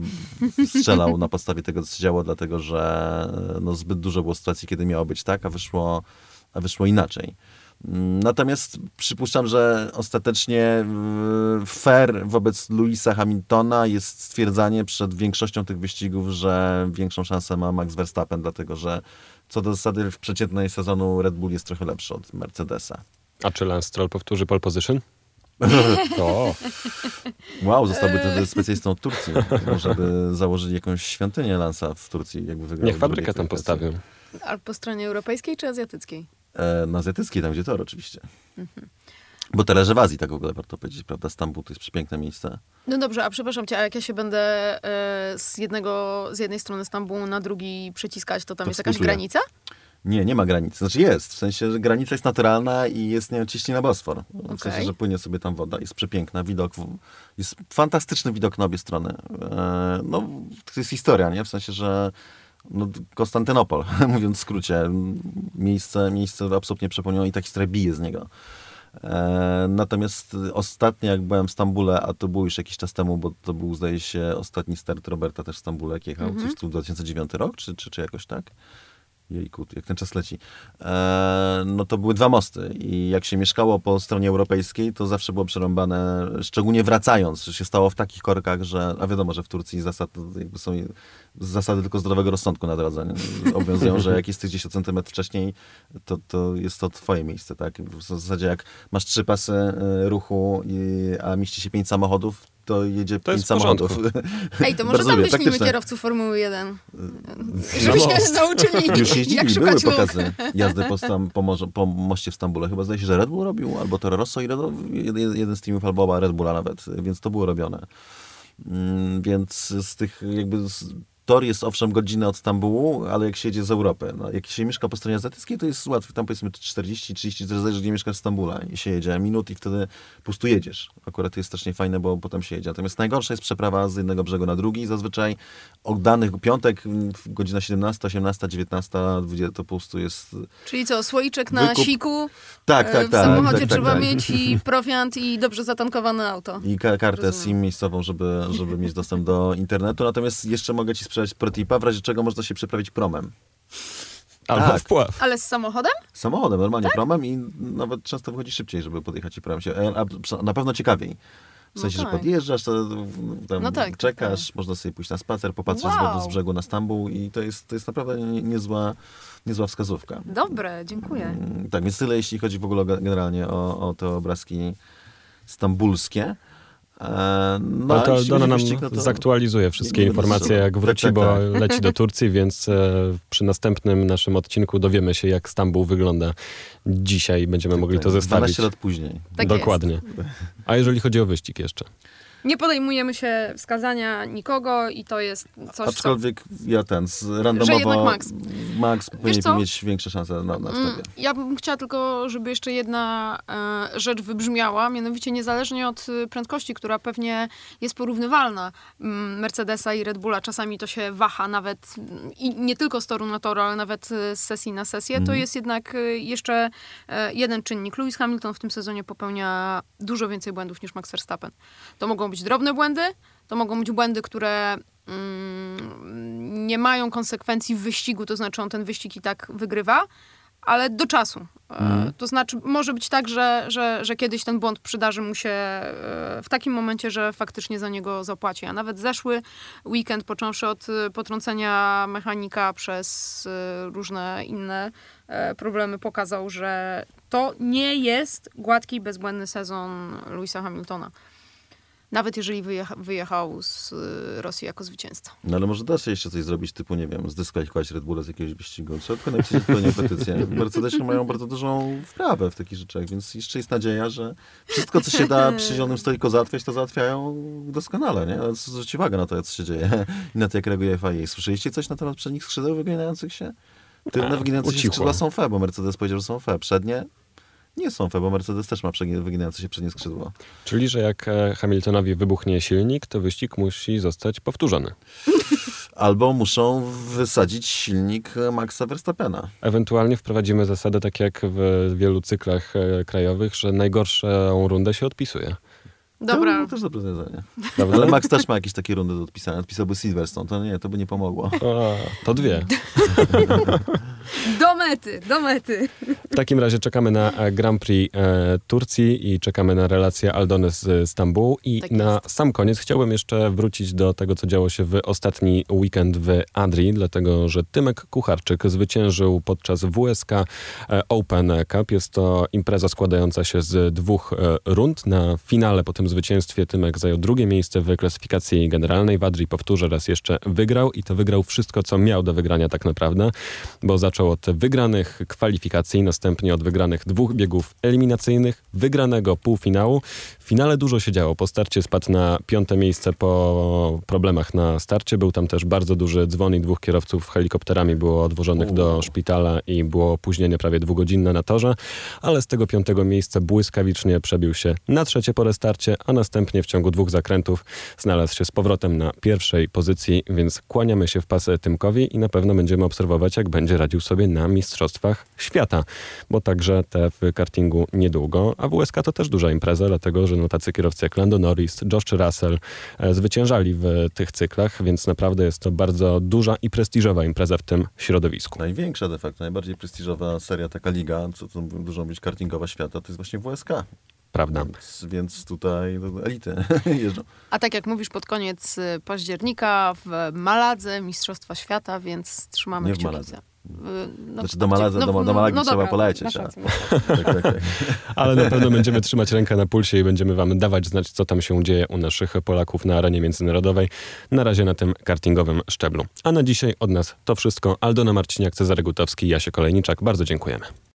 B: strzelał na podstawie tego, co się działo, dlatego że no, zbyt dużo było sytuacji, kiedy miało być tak, a wyszło, a wyszło inaczej. Natomiast przypuszczam, że ostatecznie y, fair wobec Louisa Hamiltona jest stwierdzanie przed większością tych wyścigów, że większą szansę ma Max Verstappen, dlatego że co do zasady w przeciętnej sezonu Red Bull jest trochę lepszy od Mercedesa.
A: A czy Lance Stroll powtórzy pole position? o,
B: Wow, zostałby ten specjalistą od Turcji. Może by założyli jakąś świątynię Lansa w Turcji, jakby wygrał.
A: niech fabrykę tam postawią.
C: Ale po stronie europejskiej czy azjatyckiej?
B: E, na azjatyckiej, tam gdzie tor oczywiście. Bo to leży w Azji, tak w ogóle warto powiedzieć, prawda? Stambuł to jest przepiękne miejsce.
C: No dobrze, a przepraszam cię, a jak ja się będę e, z, jednego, z jednej strony Stambułu na drugi przeciskać, to tam
B: To
C: jest jakaś
B: współczuję.
C: granica?
B: Nie, nie ma granicy. Znaczy jest, w sensie, że granica jest naturalna i jest, nie wiem, na Bosfor. W
C: Okej.
B: sensie, że płynie sobie tam woda, jest przepiękna, widok, jest fantastyczny widok na obie strony. E, no, to jest historia, nie? W sensie, że no, Konstantynopol, mówiąc w skrócie, miejsce, miejsce absolutnie przepełnione i ta historia bije z niego. E, natomiast ostatnio, jak byłem w Stambule, a to było już jakiś czas temu, bo to był, zdaje się, ostatni start Roberta też w Stambule, jak jechał, coś tu 2009 rok, czy, czy, czy jakoś tak? Jejku, jak ten czas leci. E, no to były dwa mosty i jak się mieszkało po stronie europejskiej, to zawsze było przerąbane, szczególnie wracając, że się stało w takich korkach, że, a wiadomo, że w Turcji zasad, są zasady tylko zdrowego rozsądku na drodze nie? obowiązują, że jak jesteś 10 centymetrów wcześniej, to, to jest to twoje miejsce, tak? W zasadzie jak masz trzy pasy e, ruchu, i, a mieści się pięć samochodów, to jedzie
A: To
B: pięć
A: jest
B: samochodów.
C: Ej, to może
B: Bardzo
C: tam
B: lubię,
C: wyślijmy
B: taktyczne.
C: kierowców Formuły 1.
A: Na
C: Żebyśmy
A: most.
C: nauczyli,
B: Już
C: jak
B: jeździli, były
C: szukać luk.
B: pokazy jazdy po, stam, po, morzu, po moście w Stambule. Chyba zdaje się, że Red Bull robił, albo Toro Rosso i Red, jeden, jeden z teamów, albo oba Red Bulla nawet, więc to było robione. Mm, Więc z tych jakby... Z, Tor jest owszem godzinę od Stambułu, ale jak się jedzie z Europy, no, jak się mieszka po stronie azjatyckiej, to jest łatwiej. Tam powiedzmy 40, 30, to zależy, gdzie mieszkasz w Stambule i się jedzie minut i wtedy po prostu jedziesz. Akurat to jest strasznie fajne, bo potem się jedzie. Natomiast najgorsza jest przeprawa z jednego brzegu na drugi. Zazwyczaj od danych piątek, m, godzina 17, 18, 19, 20, to po prostu jest...
C: Czyli co, słoiczek na
B: Wykup-
C: siku,
B: Tak,
C: e,
B: tak,
C: w
B: tak.
C: samochodzie
B: tak, tak,
C: trzeba
B: tak.
C: mieć i prowiant i dobrze zatankowane auto.
B: I ka- kartę
C: Rozumiem.
B: SIM miejscową, żeby, żeby mieć dostęp do internetu. Natomiast jeszcze mogę ci sprzedać protipa, w razie czego można się przeprawić promem.
A: Albo
B: Tak.
A: wpław.
C: Ale z samochodem?
B: Samochodem, normalnie
C: Tak?
B: promem i nawet często wychodzi szybciej, żeby podjechać i promem się. e, A na pewno ciekawiej. W
C: No
B: sensie,
C: tak.
B: że podjeżdżasz, to tam
C: No tak, tak,
B: czekasz, można sobie pójść na spacer, popatrzeć z,
C: Wow.
B: z brzegu na Stambuł i to jest, to jest naprawdę nie- niezła, niezła wskazówka.
C: Dobre, dziękuję.
B: Mm, Tak, więc tyle jeśli chodzi w ogóle ge- generalnie o, o te obrazki stambulskie. E, No,
A: to
B: jeśli
A: Dona
B: chodzi o
A: nam
B: wyścig, no to-
A: zaktualizuje wszystkie
B: nie będę
A: informacje, jak
B: Tak,
A: wróci,
B: tak,
A: bo
B: tak.
A: leci do Turcji, więc e, przy następnym naszym odcinku dowiemy się, jak Stambuł wygląda dzisiaj. Będziemy mogli to
B: tak,
A: zestawić.
B: 12 lat później.
C: Tak
A: Dokładnie. A jeżeli chodzi o wyścig jeszcze?
C: Nie podejmujemy się wskazania nikogo i to jest coś,
B: Aczkolwiek
C: co...
B: ja ten, z randomowo...
C: Max.
B: Max powinien mieć większe szanse na, na
C: Mm,
B: wtedy.
C: Ja bym chciała tylko, żeby jeszcze jedna e, rzecz wybrzmiała, mianowicie niezależnie od e, prędkości, która pewnie jest porównywalna mm, Mercedesa i Red Bulla, czasami to się waha nawet mm, i nie tylko z toru na tor, ale nawet e, z sesji na sesję, to jest jednak e, jeszcze jeden czynnik. Lewis Hamilton w tym sezonie popełnia dużo więcej błędów niż Max Verstappen. To mogą być drobne błędy, to mogą być błędy, które mm, nie mają konsekwencji w wyścigu, to znaczy on ten wyścig i tak wygrywa, ale do czasu. E, To znaczy, może być tak, że, że, że kiedyś ten błąd przydarzy mu się e, w takim momencie, że faktycznie za niego zapłaci. A nawet zeszły weekend, począwszy od e, potrącenia mechanika przez różne inne problemy, pokazał, że to nie jest gładki, bezbłędny sezon Louisa Hamiltona. Nawet jeżeli wyjecha, wyjechał z e, Rosji jako zwycięzca.
B: No ale może da się jeszcze coś zrobić, typu, nie wiem, zdyskwalifikować Red Bulla z jakiegoś wyścigu. Trzeba tylko napisać odpowiednią petycję. Mercedesi mają bardzo dużą wprawę w takich rzeczach, więc jeszcze jest nadzieja, że wszystko, co się da przy zielonym stoliku załatwiać, to załatwiają doskonale, nie? Ale Zwróćcie uwagę na to, co się dzieje i na to, jak reaguje FIA. Słyszeliście coś na temat przednich skrzydeł wyginających się? Tylne wyginające się skrzydła są fe, bo Mercedes powiedział, że są fe. Przednie nie są fe, bo Mercedes też ma wyginające się przednie skrzydło.
A: Czyli, że jak e, Hamiltonowi wybuchnie silnik, to wyścig musi zostać powtórzony.
B: Albo muszą wysadzić silnik Maxa Verstappena.
A: Ewentualnie wprowadzimy zasadę, tak jak w wielu cyklach e, krajowych, że najgorszą rundę się odpisuje.
C: Dobra,
B: To też dobre rozwiązanie.
A: Prawda?
B: Ale Max też ma jakieś takie rundy do odpisania. Odpisałby Silverstone, to nie, to by nie pomogło.
A: O, to dwie.
C: do mety, do mety.
A: W takim razie czekamy na e, Grand Prix e, Turcji i czekamy na relację Aldony z Stambułu. I
C: Tak
A: na
C: jest.
A: sam koniec chciałbym jeszcze wrócić do tego, co działo się w ostatni weekend w Adri, dlatego że Tymek Kucharczyk zwyciężył podczas WSK e, Open Cup. Jest to impreza składająca się z dwóch e, rund. Na finale po tym zwycięstwie Tymek zajął drugie miejsce w klasyfikacji generalnej. W Adri, powtórzę raz jeszcze, wygrał i to wygrał wszystko, co miał do wygrania tak naprawdę, bo zaczął od wygranych kwalifikacji, następnie od wygranych dwóch biegów eliminacyjnych, wygranego półfinału. W finale dużo się działo. Po starcie spadł na piąte miejsce po problemach na starcie. Był tam też bardzo duży dzwon i dwóch kierowców helikopterami było odwożonych do szpitala i było opóźnienie prawie dwugodzinne na torze, ale z tego piątego miejsca błyskawicznie przebił się na trzecie po restarcie, a następnie w ciągu dwóch zakrętów znalazł się z powrotem na pierwszej pozycji, więc kłaniamy się w pas Tymkowi i na pewno będziemy obserwować, jak będzie radził sobie na Mistrzostwach Świata, bo także te w kartingu niedługo, a WSK to też duża impreza, dlatego że no tacy kierowcy jak Lando Norris, Josh Russell e, zwyciężali w tych cyklach, więc naprawdę jest to bardzo duża i prestiżowa impreza w tym środowisku.
B: Największa de facto, najbardziej prestiżowa seria, taka liga, co to dużo być kartingowa świata, to jest właśnie WSK.
A: Prawda.
B: Więc, więc tutaj no, elity jeżdżą.
C: A tak jak mówisz, pod koniec y, października w Maladze Mistrzostwa Świata, więc trzymamy
B: Nie w
C: kciuki
B: Maladze.
C: y, No,
B: Znaczy do Maladze-
C: no,
B: do- do Malagi trzeba
C: dobra,
B: polecieć,
C: masz
B: a.
C: rację, masz rację.
B: Tak, tak, tak.
A: Ale na pewno będziemy trzymać rękę na pulsie i będziemy wam dawać znać, co tam się dzieje u naszych Polaków na arenie międzynarodowej. Na razie na tym kartingowym szczeblu. A na dzisiaj od nas to wszystko. Aldona Marciniak, Cezary Gutowski, Jasie Kolejniczak. Bardzo dziękujemy.